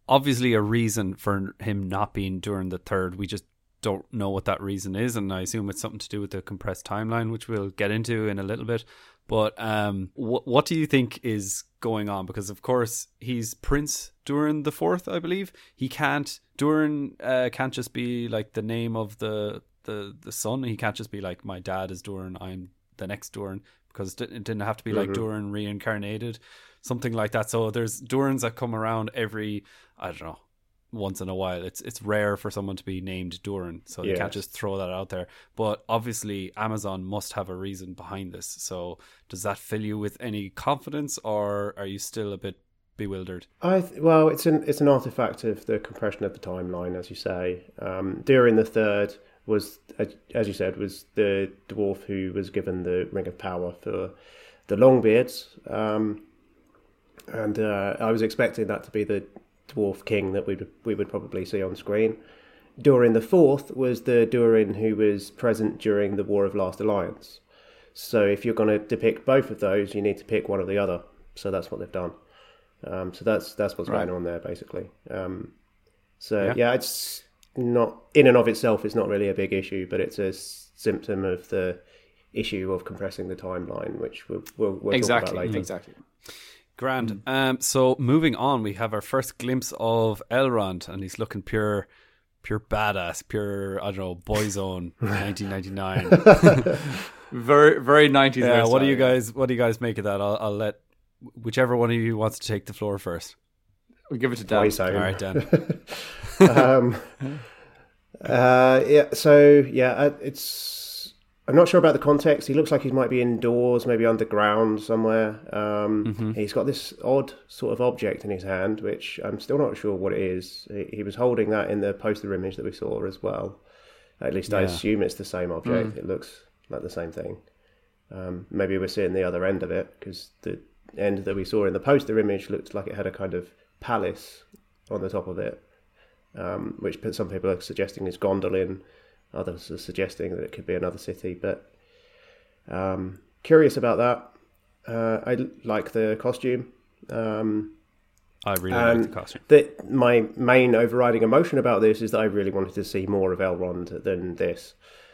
obviously a reason for him not being Durin the third. We just don't know what that reason is, and I assume it's something to do with the compressed timeline, which we'll get into in a little bit. But um, what what do you think is going on? Because of course he's Prince Durin the Fourth, I believe. He can't Durin uh, can't just be like the name of the the the son. He can't just be like my dad is Durin. I'm the next Durin because it didn't- it didn't have to be like Durin reincarnated, something like that. So there's Durins that come around every I don't know once in a while. It's it's rare for someone to be named Durin, so you can't just throw that out there. But obviously, Amazon must have a reason behind this. So does that fill you with any confidence, or are you still a bit bewildered? I th- well, it's an it's an artifact of the compression of the timeline, as you say. Um, Durin the Third was, as- as you said, was the dwarf who was given the Ring of Power for the Longbeards, um, and uh, I was expecting that to be the dwarf king that we would we would probably see on screen. Durin the Fourth was the Durin who was present during the War of Last Alliance. So if you're going to depict both of those, you need to pick one or the other. So that's what they've done. Um, so that's that's what's Right. going on there basically. Um, so Yeah. yeah. it's not in and of itself. It's not really a big issue, but it's a symptom of the issue of compressing the timeline, which we'll, we'll, we'll talk about later. exactly. Grand. Um, so moving on, we have our first glimpse of Elrond, and he's looking pure, pure badass, pure I don't know, boyzone, 1999. Very, very nineties. Yeah, what do you guys what do you guys make of that? I'll, I'll let whichever one of you wants to take the floor first. We'll give it to Dan. Boy zone. All right, Dan. um, uh, yeah. So yeah, uh, it's. I'm not sure about the context. He looks like he might be indoors, maybe underground somewhere. Um, He's got this odd sort of object in his hand, which I'm still not sure what it is. He, he was holding that in the poster image that we saw as well. At least I assume it's the same object. It looks like the same thing. Um, maybe we're seeing the other end of it because the end that we saw in the poster image looked like it had a kind of palace on the top of it, um, which some people are suggesting is Gondolin. Others are suggesting that it could be another city. But um, curious about that. Uh, I l- like the costume. Um, I really like the costume. the, my main overriding emotion about this is that I really wanted to see more of Elrond than this.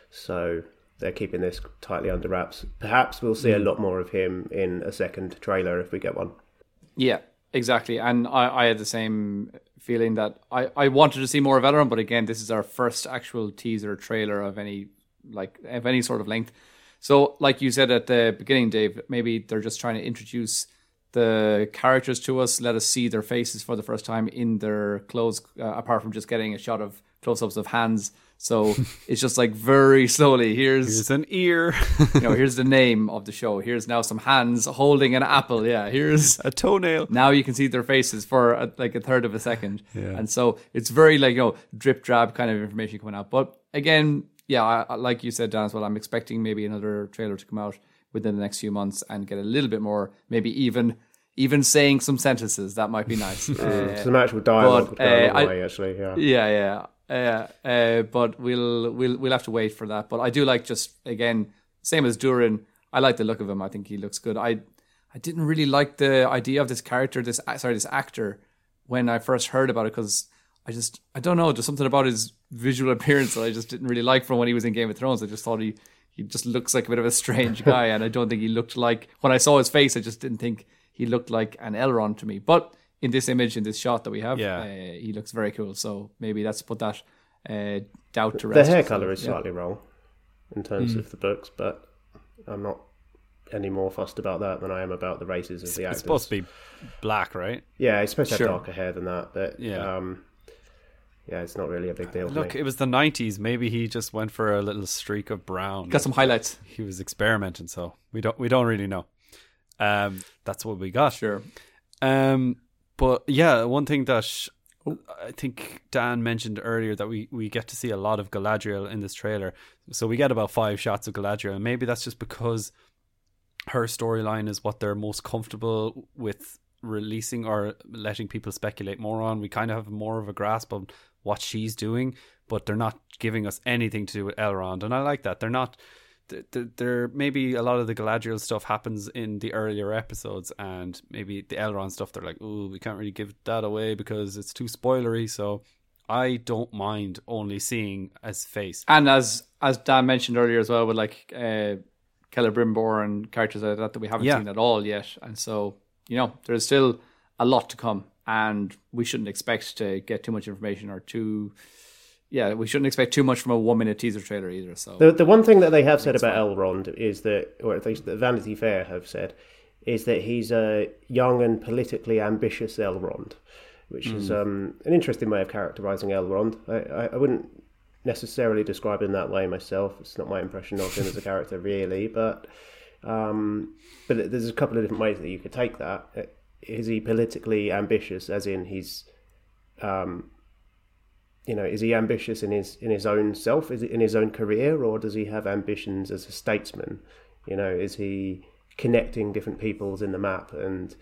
So they're keeping this tightly under wraps. Perhaps we'll see a lot more of him in a second trailer if we get one. Yeah, exactly. And I, I had the same feeling that I, I wanted to see more of Elrond, but again, this is our first actual teaser trailer of any like of any sort of length. So, like you said at the beginning, Dave, maybe they're just trying to introduce the characters to us, let us see their faces for the first time in their clothes, uh, apart from just getting a shot of close-ups of hands. So it's just like very slowly. Here's, Here's an ear, you know, here's the name of the show. Here's now some hands holding an apple. Yeah, here's a toenail. now you can see their faces for a, like a third of a second. Yeah. And so it's very like, you know, drip drab kind of information coming out. But again, yeah, I, I- like you said, Dan, as well, I'm expecting maybe another trailer to come out within the next few months and get a little bit more, maybe even even saying some sentences. That might be nice. Uh, Some actual dialogue but, would go uh, I- way, actually. Yeah. yeah, yeah. Uh, uh, but we'll we'll we'll have to wait for that. But I do like just again, same as Durin. I like the look of him. I think he looks good. I I didn't really like the idea of this character, this sorry, this actor, when I first heard about it because I just I don't know, just something about his visual appearance that I just didn't really like from when he was in Game of Thrones. I just thought he he just looks like a bit of a strange guy, and I don't think he looked like when I saw his face. I just didn't think he looked like an Elrond to me. But in this image, in this shot that we have, Yeah. uh, he looks very cool. So maybe that's put that uh, doubt to rest. The hair color is yeah. slightly wrong in terms Hmm. of the books, but I'm not any more fussed about that than I am about the races of the actors. It's supposed to be black, right? Yeah, it's supposed to have Sure. darker hair than that, but Yeah. um, yeah, it's not really a big deal. to Look, me. it was the '90s. Maybe he just went for a little streak of brown. Got some highlights. He was experimenting, so we don't we don't really know. Um, that's what we got. Sure. Um, but yeah, one thing that oh. I think Dan mentioned earlier that we, we get to see a lot of Galadriel in this trailer. So we get about five shots of Galadriel, and maybe that's just because her storyline is what they're most comfortable with releasing or letting people speculate more on. We kind of have more of a grasp on what she's doing, but they're not giving us anything to do with Elrond, and I like that. They're not. Th- th- There maybe a lot of the Galadriel stuff happens in the earlier episodes, and maybe the Elrond stuff. They're like, "Oh, we can't really give that away because it's too spoilery." So I don't mind only seeing as face. And as as Dan mentioned earlier as well, with like uh, Celebrimbor and characters like that that we haven't Yeah. seen at all yet, and so you know there's still a lot to come, and we shouldn't expect to get too much information or too. Yeah, we shouldn't expect too much from a one minute teaser trailer either. So The, the one thing that they have said about Elrond is that, or at least that Vanity Fair have said, is that he's a young and politically ambitious Elrond, which is um, an interesting way of characterizing Elrond. I, I, I wouldn't necessarily describe him that way myself. It's not my impression of him as a character, really, but um, but there's a couple of different ways that you could take that. Is he politically ambitious, as in he's um, you know, is he ambitious in his in his own self, is it in his own career, or does he have ambitions as a statesman? You know, is he connecting different peoples in the map and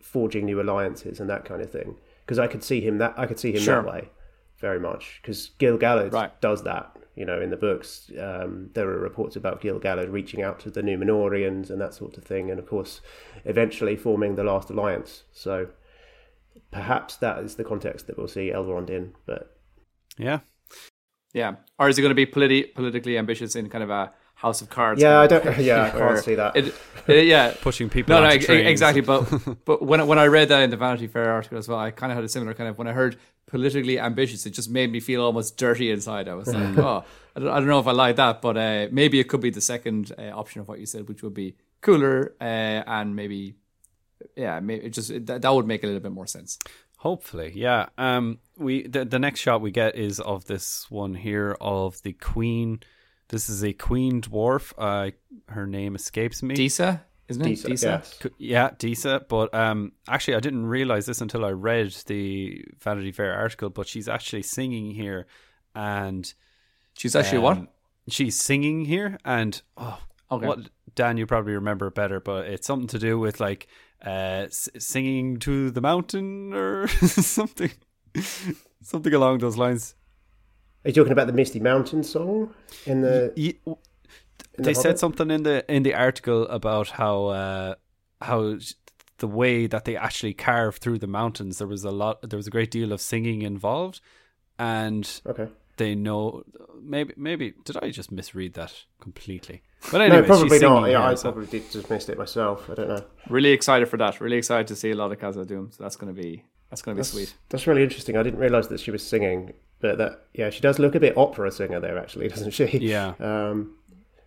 forging new alliances and that kind of thing? Because I could see him that I could see him Sure. that way very much. Because Gil Galad Right. does that. You know, in the books, um, there are reports about Gil Galad reaching out to the Numenoreans and that sort of thing, and of course, eventually forming the last alliance. So perhaps that is the context that we'll see Elrond in. But Yeah, yeah, or is it going to be politi- politically ambitious in kind of a House of Cards? Yeah, I don't. Yeah, I can't see that. It, it- yeah, pushing people. No, no, trains. exactly. But but when when I read that in the Vanity Fair article as well, I kind of had a similar kind of when I heard politically ambitious, it just made me feel almost dirty inside. I was like, oh, I don't, I don't know if I like that, but uh, maybe it could be the second uh, option of what you said, which would be cooler uh, and maybe yeah, maybe it just it, that, that would make a little bit more sense. Hopefully, yeah. Um, we the, the next shot we get is of this one here of the queen. This is a queen dwarf. Uh, her name escapes me. Disa, isn't it? Disa, Disa. yes. Yeah, Disa. But um, actually, I didn't realize this until I read the Vanity Fair article. But she's actually singing here, and She's actually what? um, She's singing here, and oh, Okay. what Dan, you probably remember better, but it's something to do with like uh, s- singing to the mountain or something, something along those lines. Are you talking about the Misty Mountain song in the? In the they said something in the in the article about how uh, how the way that they actually carved through the mountains there was a lot there was a great deal of singing involved and Okay. they know maybe maybe did I just misread that completely but anyway no, probably not. Yeah, I so- probably did just missed it myself. I don't know. Really excited for that. Really excited to see a lot of Khazad-dûm. So that's going to be that's going to be That's, sweet. That's really interesting. I didn't realise that she was singing, but that yeah, she does look a bit opera singer there, actually, doesn't she? yeah Um,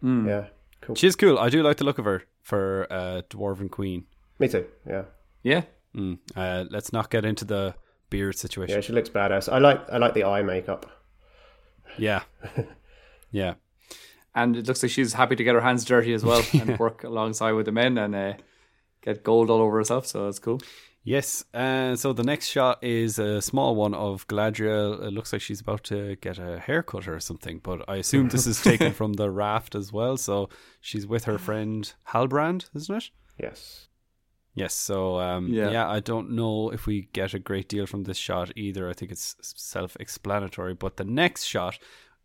Hmm. yeah. Cool. she's cool I do like the look of her for uh, dwarven queen Me too. Yeah. Yeah. mm. uh, let's not get into the beard situation Yeah, she looks badass. I like I like the eye makeup. Yeah. Yeah. And it looks like she's happy to get her hands dirty as well and work alongside with the men and uh, get gold all over herself. So that's cool. Yes, uh, so the next shot is a small one of Galadriel. It looks like she's about to get a haircut or something, but I assume this is taken from the raft as well. So she's with her friend Halbrand, isn't it? Yes. Yes, so um, Yeah. yeah. I don't know if we get a great deal from this shot either. I think it's self explanatory. But the next shot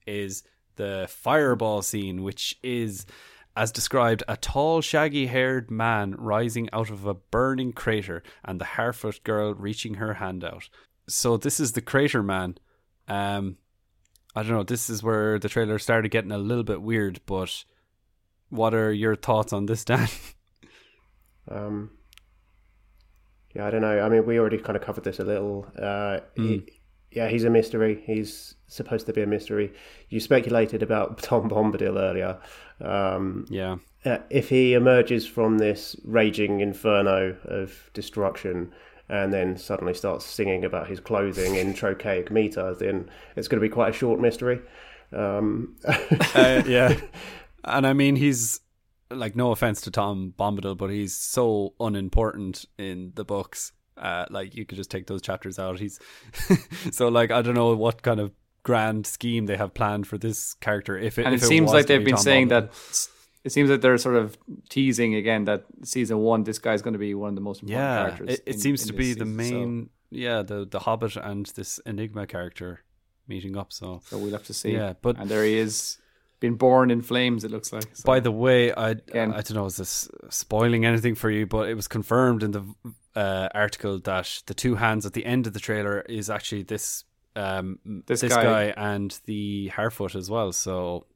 is the fireball scene, which is, as described, a tall, shaggy haired man rising out of a burning crater and the Harfoot girl reaching her hand out. So this is the crater man. Um, I don't know. This is where the trailer started getting a little bit weird, but what are your thoughts on this, Dan? Um, yeah, I don't know. I mean, we already kind of covered this a little. Uh, he, yeah, he's a mystery. He's supposed to be a mystery. You speculated about Tom Bombadil earlier. Um, yeah. uh, if he emerges from this raging inferno of destruction and then suddenly starts singing about his clothing in trochaic meter, then it's going to be quite a short mystery. Um, uh, yeah. And I mean, he's like, no offense to Tom Bombadil, but he's so unimportant in the books. Uh, like, you could just take those chapters out. He's so like, I don't know what kind of grand scheme they have planned for this character. If it, And if it seems like they've be been Tom saying that it seems like they're sort of teasing again that season one, this guy's going to be one of the most important Yeah, characters. it, it in- seems in to be the season. main. Yeah, the the Hobbit and this Enigma character meeting up. So So, so we'll have to see. Yeah, but- and there he is, being born in flames. It looks like. So, By the way, I Again. I don't know is this spoiling anything for you, but it was confirmed in the uh, article that the two hands at the end of the trailer is actually this um This this, guy. guy. and the Harfoot as well. So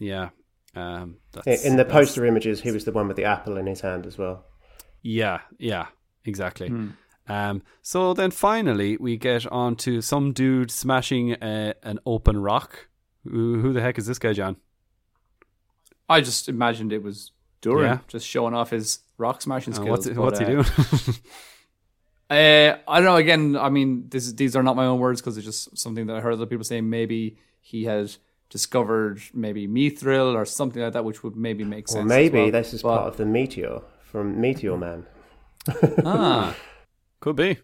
yeah, um, in that's, in the that's- poster images, he was the one with the apple in his hand as well. Yeah, yeah, exactly. Hmm. Um, so then finally we get on to some dude smashing a, an open rock. Who, who the heck is this guy, John? I just imagined it was Durin Yeah. just showing off his rock smashing Uh, skills. what's but, what's he uh, doing? Uh, I don't know. Again, I mean, this is, these are not my own words because it's just something that I heard other people saying. Maybe he had discovered maybe Mithril or something like that, which would maybe make sense. Or as maybe well. this is But- part of the meteor from Meteor Man. ah. Could be.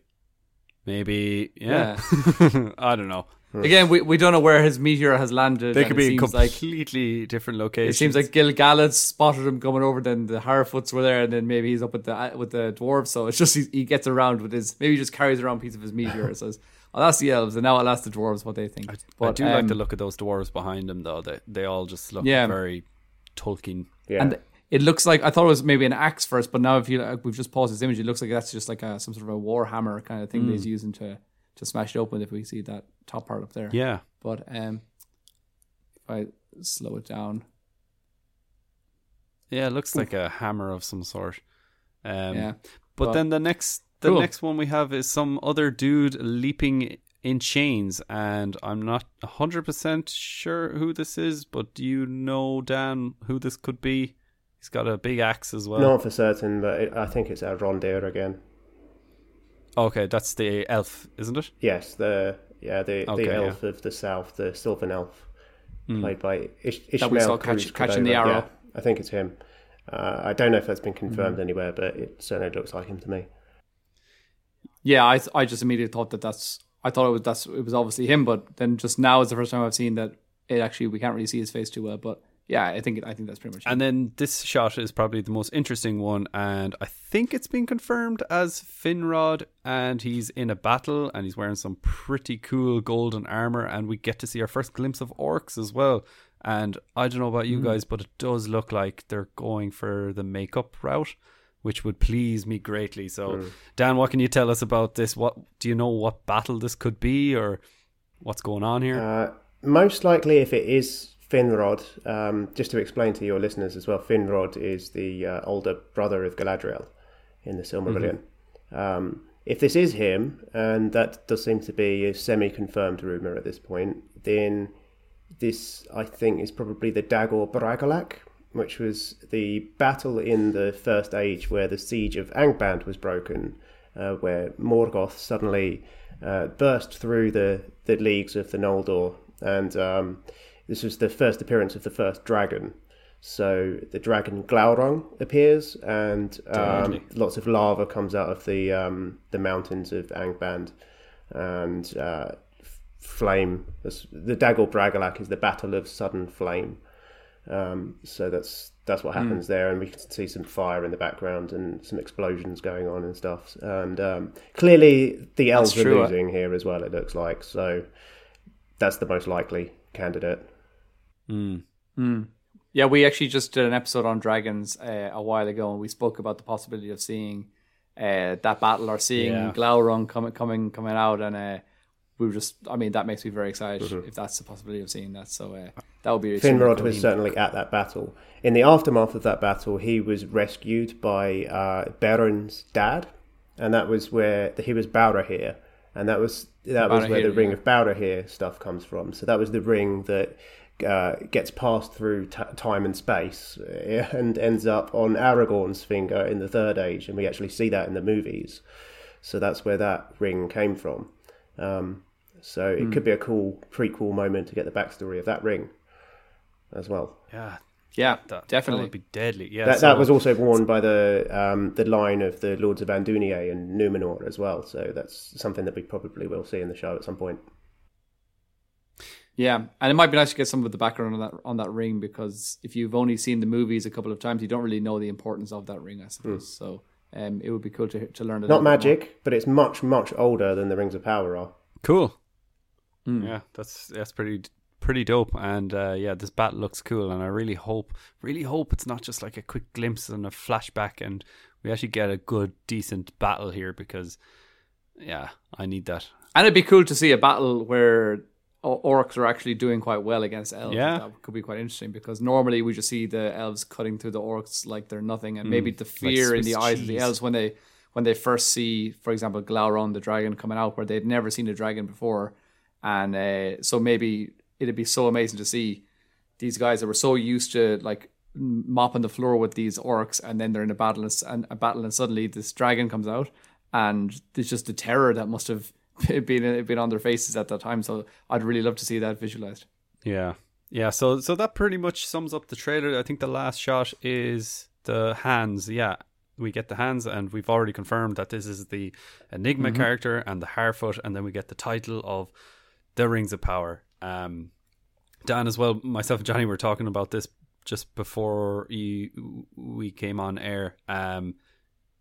Maybe, yeah. I don't know. Again, we, we don't know where his meteor has landed. They could it be seems like completely different locations. it seems like Gil Galad spotted him coming over. Then the Harfoots were there, and then maybe he's up with the with the dwarves. So it's just he, he gets around with his maybe he just carries around a piece of his meteor. and says, "Oh, that's the elves," and now I'll ask the dwarves what they think. I But, do like um, the look of those dwarves behind him, though. They they all just look Yeah. very Tolkien. Yeah. And it looks like I thought it was maybe an axe first, but now if you like, we've just paused this image, it looks like that's just like a, some sort of a war hammer kind of thing that he's using to to smash it open. If we see that top part up there, Yeah, But um, if I slow it down, yeah. It looks like a hammer of some sort. Um, yeah, But Well, then the next the cool. next one we have is some other dude leaping in chains, and I'm not hundred percent sure who this is. But do you know Dan who this could be? He's got a big axe as well. Not for certain, but it, I think it's Arondir again. Okay, that's the elf, isn't it? Yes, the yeah the Okay, the yeah. elf of the south, the Sylvan elf, played by Ish- That Ishmael catch- catching the arrow. Yeah, I think it's him. Uh, I don't know if that's been confirmed anywhere, but it certainly looks like him to me. yeah. I I just immediately thought that that's I thought it was that's it was obviously him, but then just now is the first time I've seen that it actually we can't really see his face too well. But yeah, I think I think that's pretty much. It. And it. then this shot is probably the most interesting one, and I think it's been confirmed as Finrod, and he's in a battle, and he's wearing some pretty cool golden armor, and we get to see our first glimpse of orcs as well. And I don't know about you guys, but it does look like they're going for the makeup route, which would please me greatly. So, Dan, what can you tell us about this? What do you know? What battle this could be, or what's going on here? Uh, most likely, if it is Finrod, um, just to explain to your listeners as well, Finrod is the uh, older brother of Galadriel in the Silmarillion. Um, if this is him, and that does seem to be a semi-confirmed rumor at this point, then this I think is probably the Dagor Bragollach, which was the battle in the First Age where the siege of Angband was broken, uh, where Morgoth suddenly uh, burst through the, the leagues of the Noldor and um, this was the first appearance of the first dragon. So the dragon Glaurung appears, and um, lots of lava comes out of the um, the mountains of Angband, and uh, flame. The Dagor Bragollach is the battle of sudden flame. Um, so that's that's what happens there, and we can see some fire in the background and some explosions going on and stuff. And um, clearly, the elves are losing here as well. It looks like so. That's the most likely candidate. Yeah, we actually just did an episode on dragons uh, a while ago, and we spoke about the possibility of seeing uh, that battle or seeing Yeah. Glaurung coming coming coming out, and uh, we were just, I mean, that makes me very excited Mm-hmm. if that's the possibility of seeing that. So uh, that would be extremely Finrod cool. was certainly at that battle. In the aftermath of that battle, he was rescued by uh, Beren's dad, and that was where he was Barahir, and that was that was where Barahir, the Ring yeah. of Barahir stuff comes from. So that was the ring that uh, gets passed through t- time and space uh, and ends up on Aragorn's finger in the Third Age, and we actually see that in the movies. So that's where that ring came from. Um, so it Hmm. could be a cool prequel moment to get the backstory of that ring as well. Yeah, Yeah, that, definitely. that would be deadly. Yeah, That, so- that was also worn by the um, the line of the Lords of Andúnië and Numenor as well. So that's something that we probably will see in the show at some point. Yeah, and it might be nice to get some of the background on that on that ring because if you've only seen the movies a couple of times, you don't really know the importance of that ring, I suppose. So um, it would be cool to to learn. A. Not little bit more. magic, but it's much much older than the Rings of Power are. cool. Hmm. Yeah, that's that's pretty pretty dope. And uh, yeah, this battle looks cool, and I really hope, really hope it's not just like a quick glimpse and a flashback, and we actually get a good, decent battle here because, yeah, I need that. And it'd be cool to see a battle where o- orcs are actually doing quite well against elves. Yeah. That could be quite interesting because normally we just see the elves cutting through the orcs like they're nothing, and maybe the fear in Swiss the eyes of the elves when they when they first see, for example, Glaurung the dragon coming out, where they'd never seen a dragon before, and uh, so maybe it'd be so amazing to see these guys that were so used to like mopping the floor with these orcs, and then they're in a battle and, and a battle, and suddenly this dragon comes out, and there's just the terror that must have been been on their faces at that time. So I'd really love to see that visualized. Yeah. Yeah, so so that pretty much sums up the trailer. I think the last shot is the hands. Yeah, we get the hands, and we've already confirmed that this is the Enigma character and the Harfoot, and then we get the title of the Rings of Power. Um, Dan as well, myself and Johnny were talking about this just before you, we came on air. Um,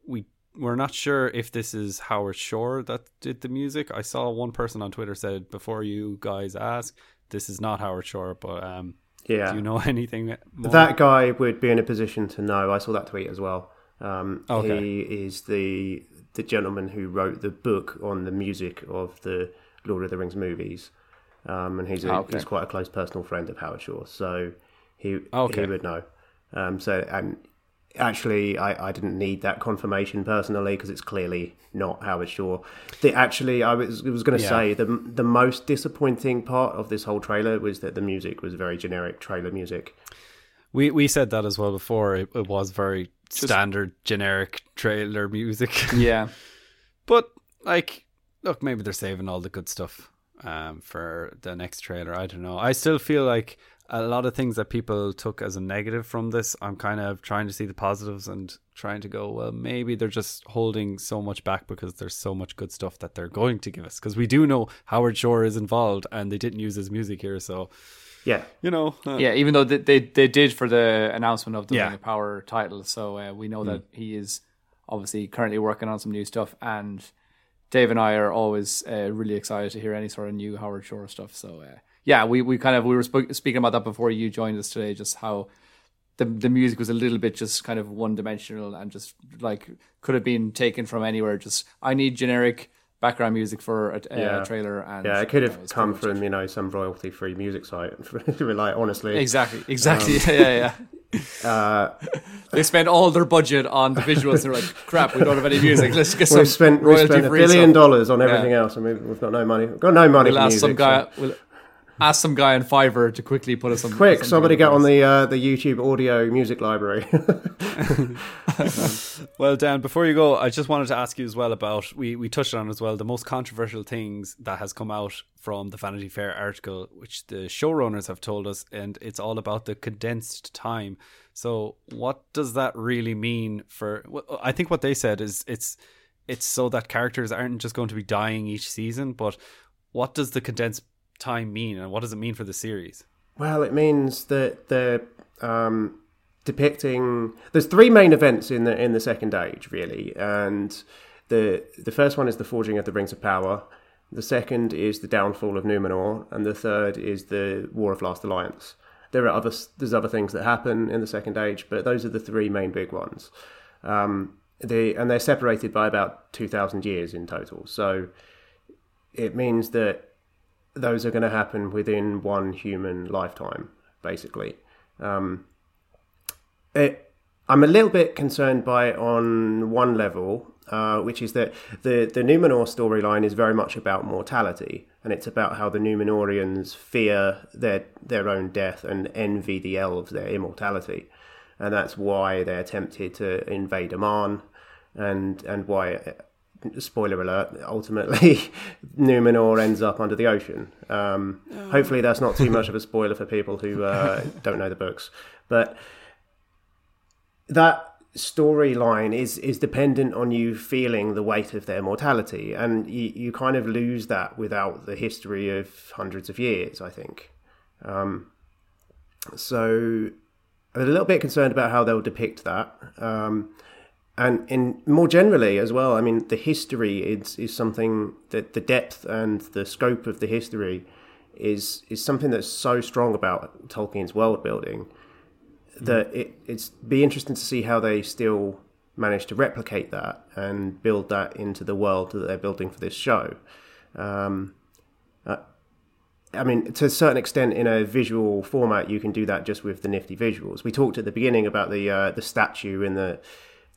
we we're not sure if this is Howard Shore that did the music. I saw one person on Twitter said before you guys ask, this is not Howard Shore, but um, Yeah, do you know anything more? that guy would be in a position to know. I saw that tweet as well. Um, Okay. He is the the gentleman who wrote the book on the music of the Lord of the Rings movies, um, and he's a, Ah, okay. he's quite a close personal friend of Howard Shore, so he Okay. he would know. Um, so and actually, I, I didn't need that confirmation personally because it's clearly not Howard Shore. The actually, I was was going to Yeah. say the the most disappointing part of this whole trailer was that the music was very generic trailer music. We we said that as well before. It, it was very standard, generic trailer music. Yeah, But like, look, maybe they're saving all the good stuff um, for the next trailer. I don't know. I still feel like a lot of things that people took as a negative from this. I'm kind of trying to see the positives and trying to go. Well, maybe they're just holding so much back because there's so much good stuff that they're going to give us. Because we do know Howard Shore is involved, and they didn't use his music here, so Yeah, you know. uh, yeah. Even though they they, they did for the announcement of the Yeah. Ring of Power title, so uh, we know that he is obviously currently working on some new stuff, and Dave and I are always uh, really excited to hear any sort of new Howard Shore stuff. So uh, yeah, we, we kind of we were sp- speaking about that before you joined us today, just how the the music was a little bit just kind of one dimensional and just like could have been taken from anywhere. Just I need generic background music for a, a Yeah. trailer, and yeah, it could have was come from you know some royalty free music site. like honestly, exactly, exactly, yeah, yeah. uh, They spent all their budget on the visuals. They're like, crap, we don't have any music. Let's get we've spent we royalty spent a billion stuff. dollars on everything else, and we've, we've got no money. We've got no money We'll for ask music. some guy. so- We'll, ask some guy on Fiverr to quickly put us on. Quick, somebody get on the uh, the YouTube audio music library. well, Dan, before you go, I just wanted to ask you as well about we we touched on as well the most controversial things that has come out from the Vanity Fair article, which the showrunners have told us, and it's all about the condensed time. So, what does that really mean for? Well, I think what they said is it's it's so that characters aren't just going to be dying each season, but what does the condensed time mean, and what does it mean for the series? Well, it means that they're um, depicting. There's three main events in the in the Second Age, really, and the the first one is the forging of the Rings of Power. The second is the downfall of Numenor, and the third is the War of Last Alliance. There are other there's other things that happen in the Second Age, but those are the three main big ones. Um, they and they're separated by about two thousand years in total. So it means that those are going to happen within one human lifetime, basically. Um, it, I'm a little bit concerned by it on one level, uh, which is that the, the Numenor storyline is very much about mortality, and it's about how the Numenoreans fear their their own death and envy the elves their immortality, and that's why they're tempted to invade Aman, and and why spoiler alert, ultimately Numenor ends up under the ocean. Um, oh. Hopefully, that's not too much of a spoiler for people who uh, don't know the books. But that storyline is is dependent on you feeling the weight of their mortality, and you, you kind of lose that without the history of hundreds of years. I think. Um, so, I'm a little bit concerned about how they'll depict that. Um, and in more generally as well, I mean, the history is is something that the depth and the scope of the history is is something that's so strong about Tolkien's world building that it it's be interesting to see how they still manage to replicate that and build that into the world that they're building for this show. Um, uh, I mean, to a certain extent, in a visual format, you can do that just with the nifty visuals. We talked at the beginning about the uh, the statue in the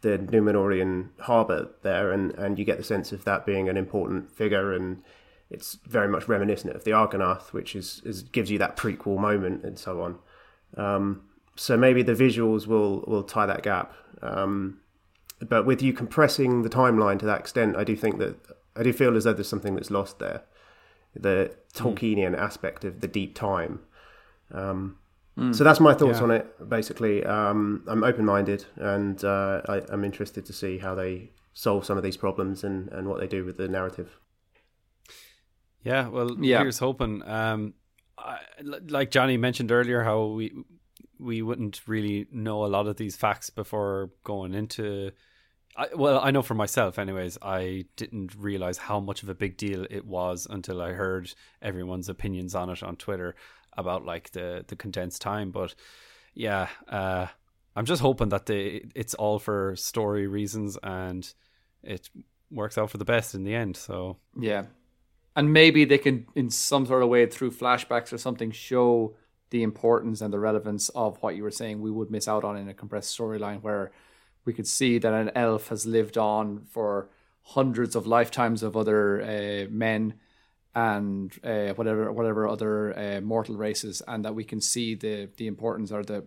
the Numenorean harbour there, and, and you get the sense of that being an important figure, and it's very much reminiscent of the Argonath, which is, is gives you that prequel moment and so on. Um, so maybe the visuals will will tie that gap. Um, but with you compressing the timeline to that extent, I do think that I do feel as though there's something that's lost there, the Tolkienian mm. aspect of the deep time. Um, Mm. So that's my thoughts yeah. on it. Basically, um, I'm open minded and uh, I, am interested to see how they solve some of these problems and, and what they do with the narrative. Yeah, well, yeah. here's hoping. Um, I, like Johnny mentioned earlier, how we we wouldn't really know a lot of these facts before going into. I, well, I know for myself, anyways. I didn't realize how much of a big deal it was until I heard everyone's opinions on it on Twitter about like the the condensed time. But yeah, uh, I'm just hoping that they it's all for story reasons and it works out for the best in the end. So yeah, and maybe they can in some sort of way through flashbacks or something show the importance and the relevance of what you were saying we would miss out on in a compressed storyline where we could see that an elf has lived on for hundreds of lifetimes of other uh, men and uh, whatever whatever other uh, mortal races, and that we can see the the importance or the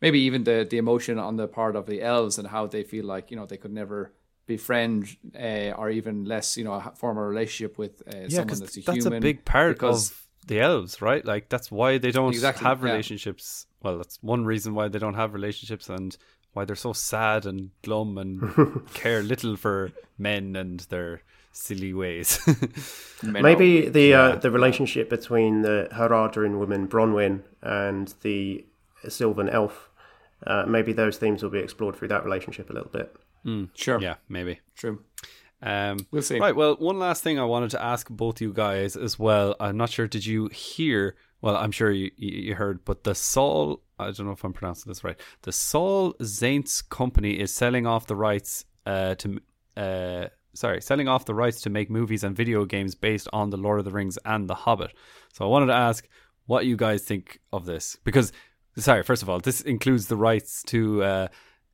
maybe even the the emotion on the part of the elves and how they feel like you know they could never befriend uh, or even less you know form a relationship with uh, yeah, someone that's a that's human. a big part of the elves, right? Like that's why they don't exactly, have relationships. Yeah. Well, that's one reason why they don't have relationships and why they're so sad and glum and care little for men and their silly ways. Maybe the uh, yeah. uh, the relationship between the Haradrim woman Bronwyn and the Sylvan elf. Uh, maybe those themes will be explored through that relationship a little bit. Mm, sure. Yeah, maybe. True. Um, we'll see. Right. Well, one last thing I wanted to ask both you guys as well. I'm not sure. Did you hear? Well, I'm sure you, you heard, but the Saul. I don't know if I'm pronouncing this right. The Saul Zaentz company is selling off the rights uh, to uh, sorry, selling off the rights to make movies and video games based on the Lord of the Rings and the Hobbit. So I wanted to ask what you guys think of this because sorry, first of all, this includes the rights to uh,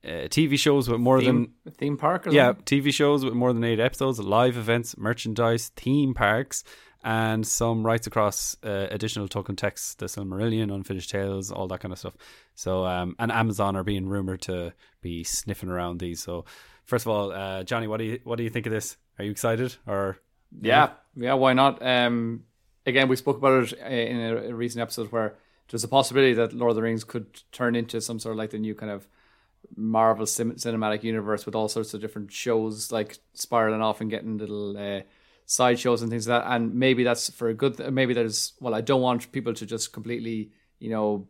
uh, TV shows with more theme, than theme park. yeah, TV shows with more than eight episodes, live events, merchandise, theme parks, and some rights across uh, additional Tolkien texts, the Silmarillion, Unfinished Tales, all that kind of stuff. So, um, and Amazon are being rumored to be sniffing around these. So, first of all, uh, Johnny, what do you what do you think of this? Are you excited or? Yeah, yeah, why not? Um, again, we spoke about it in a, recent episode where there's a possibility that Lord of the Rings could turn into some sort of like the new kind of Marvel sim- cinematic universe with all sorts of different shows like spiraling off and getting little uh, side shows and things like that. And maybe that's for a good. Maybe there's well, I don't want people to just completely, you know,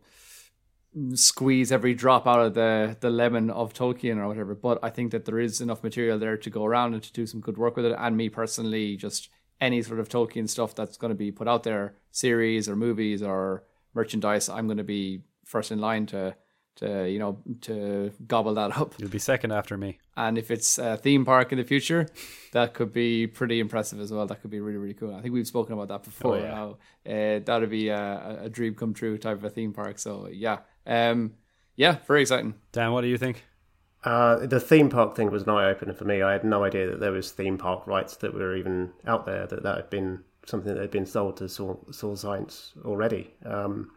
squeeze every drop out of the the lemon of Tolkien or whatever. But I think that there is enough material there to go around and to do some good work with it. And me personally, just any sort of Tolkien stuff that's going to be put out there, series or movies or merchandise, I'm going to be first in line to to you know to gobble that up. You'll be second after me. And if it's a theme park in the future, that could be pretty impressive as well. That could be really really cool. I think we've spoken about that before. Oh, yeah. How uh, that'd be a, a dream come true type of a theme park. So yeah, um, yeah, very exciting. Dan, what do you think? Uh, the theme park thing was an eye opener for me. I had no idea that there was theme park rights that were even out there. That that had been something that had been sold to Soul, Saul Zaentz already. Um,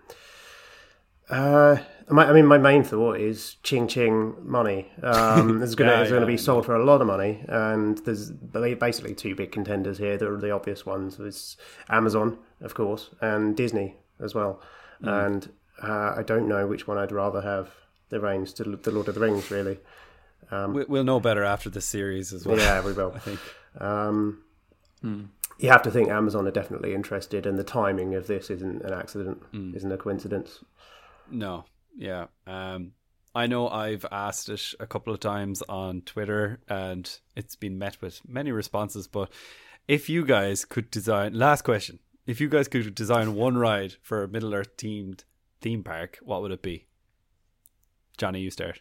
uh, my, I mean, my main thought is ching ching money. Um, it's going Yeah, going to be sold for a lot of money, and there's basically two big contenders here. that are the obvious ones. It's Amazon, of course, and Disney as well. Mm. And uh, I don't know which one I'd rather have the reins to the Lord of the Rings. Really, We- We'll know better after this series as well. yeah, we will. I think. Um, You have to think Amazon are definitely interested, and the timing of this isn't an accident, Mm. isn't a coincidence. No, yeah. Um, I know I've asked it a couple of times on Twitter, and it's been met with many responses. But if you guys could design, last question, if you guys could design one ride for a Middle Earth themed theme park, what would it be? Johnny, you start.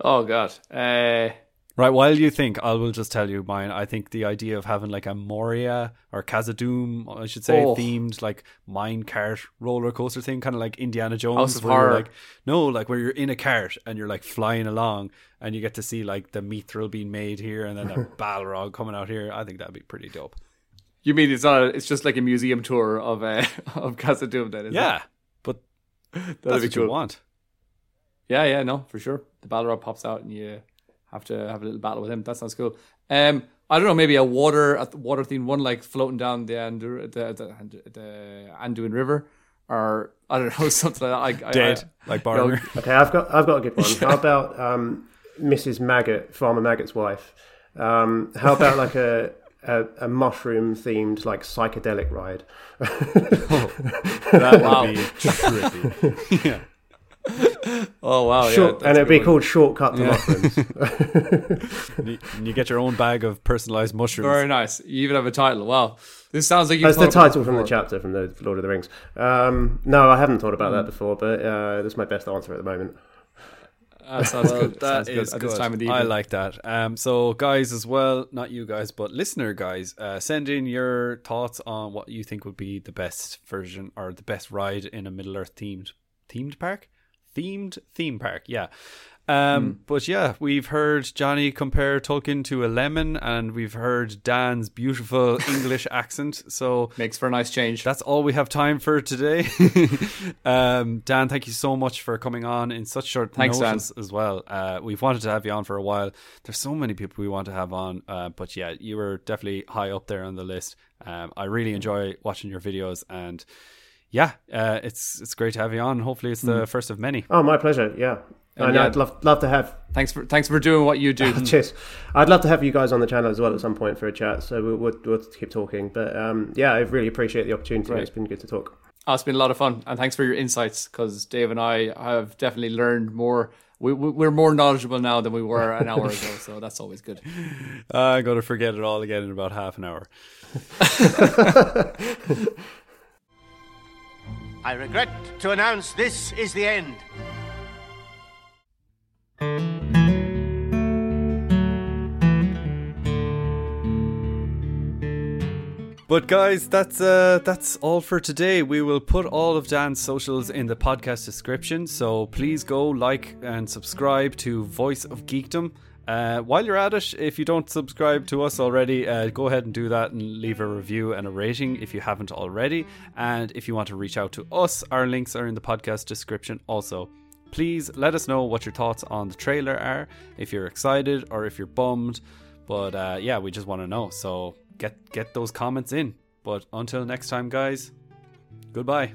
Oh god. Uh, Right, while you think, I will just tell you mine. I think the idea of having like a Moria or Khazad-dûm, I should say, Oh. themed like mine cart roller coaster thing, kind of like Indiana Jones. Where you're. Like, no, like where you're in a cart and you're like flying along and you get to see like the mithril being made here and then the Balrog coming out here. I think that'd be pretty dope. you mean it's not? A, it's just like a museum tour of uh, of Doom. Then is Yeah, but it? that'd that's be what cool. you want. Yeah, yeah, no, for sure. The Balrog pops out and you have to have a little battle with him. That sounds cool. Um, I don't know, maybe a water a water themed one like floating down the Andu- the the, the Anduin River, or I don't know something like that. I, Dead, I, like you know, Okay, I've got I've got a good one. How about um, Mrs. Maggot, Farmer Maggot's wife? Um, how about like a a, a mushroom themed like psychedelic ride? That would Wow. be trippy. yeah. oh wow, yeah, Short, that's and it'd be one. called Shortcut to Yeah. Mushrooms. And you- and you get your own bag of personalized mushrooms. Very nice. You even have a title. Wow, this sounds like you. That's the title from the chapter from the Lord of the Rings. Um, no, I haven't thought about Mm. that before, but uh, that's my best answer at the moment. That sounds Well, good. that sounds good is at good. this time of the I like that. Um, so guys as well, not you guys, but listener guys, uh, send in your thoughts on what you think would be the best version or the best ride in a Middle Earth themed themed park, themed theme park. Yeah. Um, but yeah, we've heard Johnny compare Tolkien to a lemon, and we've heard Dan's beautiful English accent. So Makes for a nice change. that's all we have time for today. um, Dan, thank you so much for coming on in such short Thanks, Dan. as well. Uh, we've wanted to have you on for a while. There's so many people we want to have on, uh, but yeah, you were definitely high up there on the list. Um, I really enjoy watching your videos, and yeah, uh, it's it's great to have you on. Hopefully, it's Mm. the first of many. Oh, my pleasure. Yeah, and yeah. I'd love love to have. thanks for thanks for doing what you do. Cheers. I'd love to have you guys on the channel as well at some point for a chat. So we'll, we'll, we'll keep talking. But um, yeah, I really appreciate the opportunity. Great. It's been good to talk. Oh, it's been a lot of fun, and thanks for your insights. Because Dave and I have definitely learned more. We, we, we're more knowledgeable now than we were an hour ago, so that's always good. I'm going to forget it all again in about half an hour. I regret to announce this is the end. But guys, that's uh that's all for today. We will put all of Dan's socials in the podcast description, so please go like and subscribe to Voice of Geekdom Uh, while you're at it, if you don't subscribe to us already, uh, go ahead and do that and leave a review and a rating if you haven't already. And if you want to reach out to us, our links are in the podcast description also. Please let us know what your thoughts on the trailer are, if you're excited or if you're bummed. But uh, yeah, we just want to know. So get get those comments in. But until next time, guys, goodbye.